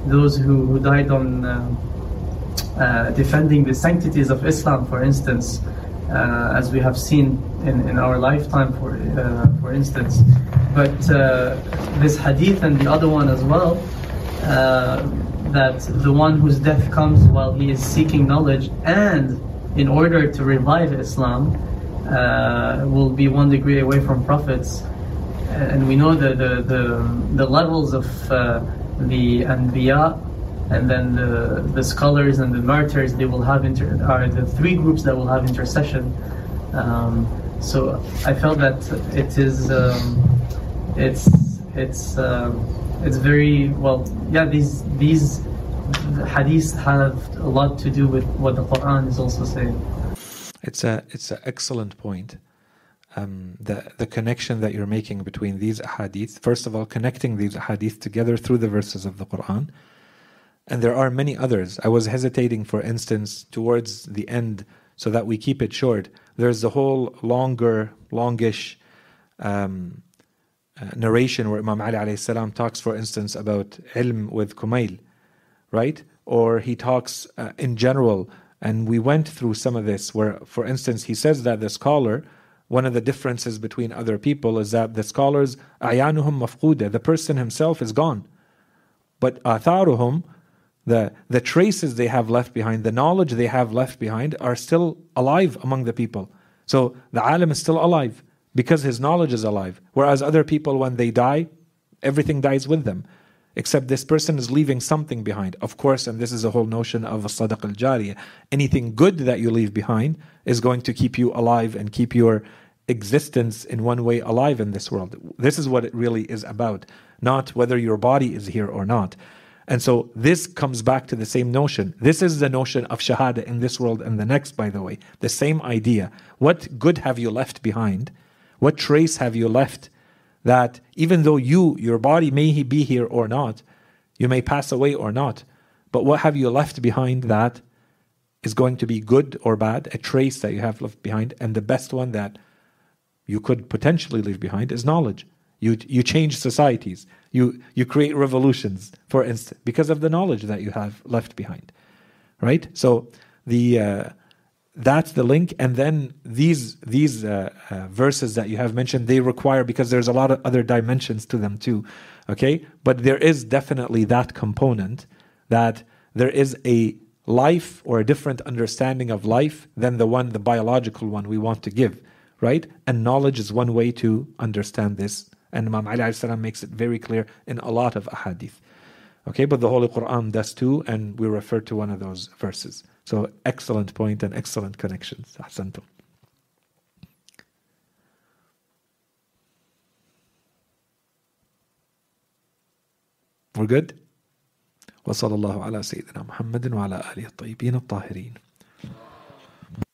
those who, who died on uh, uh, defending the sanctities of Islam for instance uh, as we have seen in, in our lifetime for for instance. But this hadith and the other one as well that the one whose death comes while he is seeking knowledge and in order to revive Islam uh, will be one degree away from prophets. And we know the, the, the, the levels of uh, the Anbiya and then the, the scholars and the martyrs they will have inter- are the three groups that will have intercession. Um, so I felt that it is um, it's it's um, it's very well. Yeah, these these hadiths have a lot to do with what the Quran is also saying. It's a it's an excellent point. Um, the the connection that you're making between these hadith. First of all, connecting these hadith together through the verses of the Quran, and there are many others. I was hesitating, for instance, towards the end, so that we keep it short. There's the whole longer, longish. Um, uh, narration where Imam Ali alayhi salam talks, for instance, about ilm with Kumail, right? Or he talks uh, in general, and we went through some of this, where, for instance, he says that the scholar, one of the differences between other people is that the scholars, ayanuhum mafquda, the person himself is gone. But atharuhum, the, the traces they have left behind, the knowledge they have left behind, are still alive among the people. So the alim is still alive because his knowledge is alive. Whereas other people, when they die, everything dies with them. Except this person is leaving something behind. Of course, and this is a whole notion of sadaq al jariyah. Anything good that you leave behind is going to keep you alive and keep your existence in one way alive in this world. This is what it really is about, not whether your body is here or not. And so this comes back to the same notion. This is the notion of shahada in this world and the next, by the way. The same idea. What good have you left behind? What trace have you left that even though you, your body may be here or not, you may pass away or not, but what have you left behind that is going to be good or bad, a trace that you have left behind, and the best one that you could potentially leave behind is knowledge. You, you change societies, you, you create revolutions, for instance, because of the knowledge that you have left behind. Right? So the uh, that's the link and then these these uh, uh, verses that you have mentioned they require because there's a lot of other dimensions to them too okay but there is definitely that component that there is a life or a different understanding of life than the one, the biological one we want to give, right? And knowledge is one way to understand this. And Imam Ali makes it very clear in a lot of ahadith. Okay, but the Holy Quran does too, and we refer to one of those verses. So excellent point and excellent connections. Ahsantum. We're good? وصلى الله على سيدنا محمد وعلى آله الطيبين الطاهرين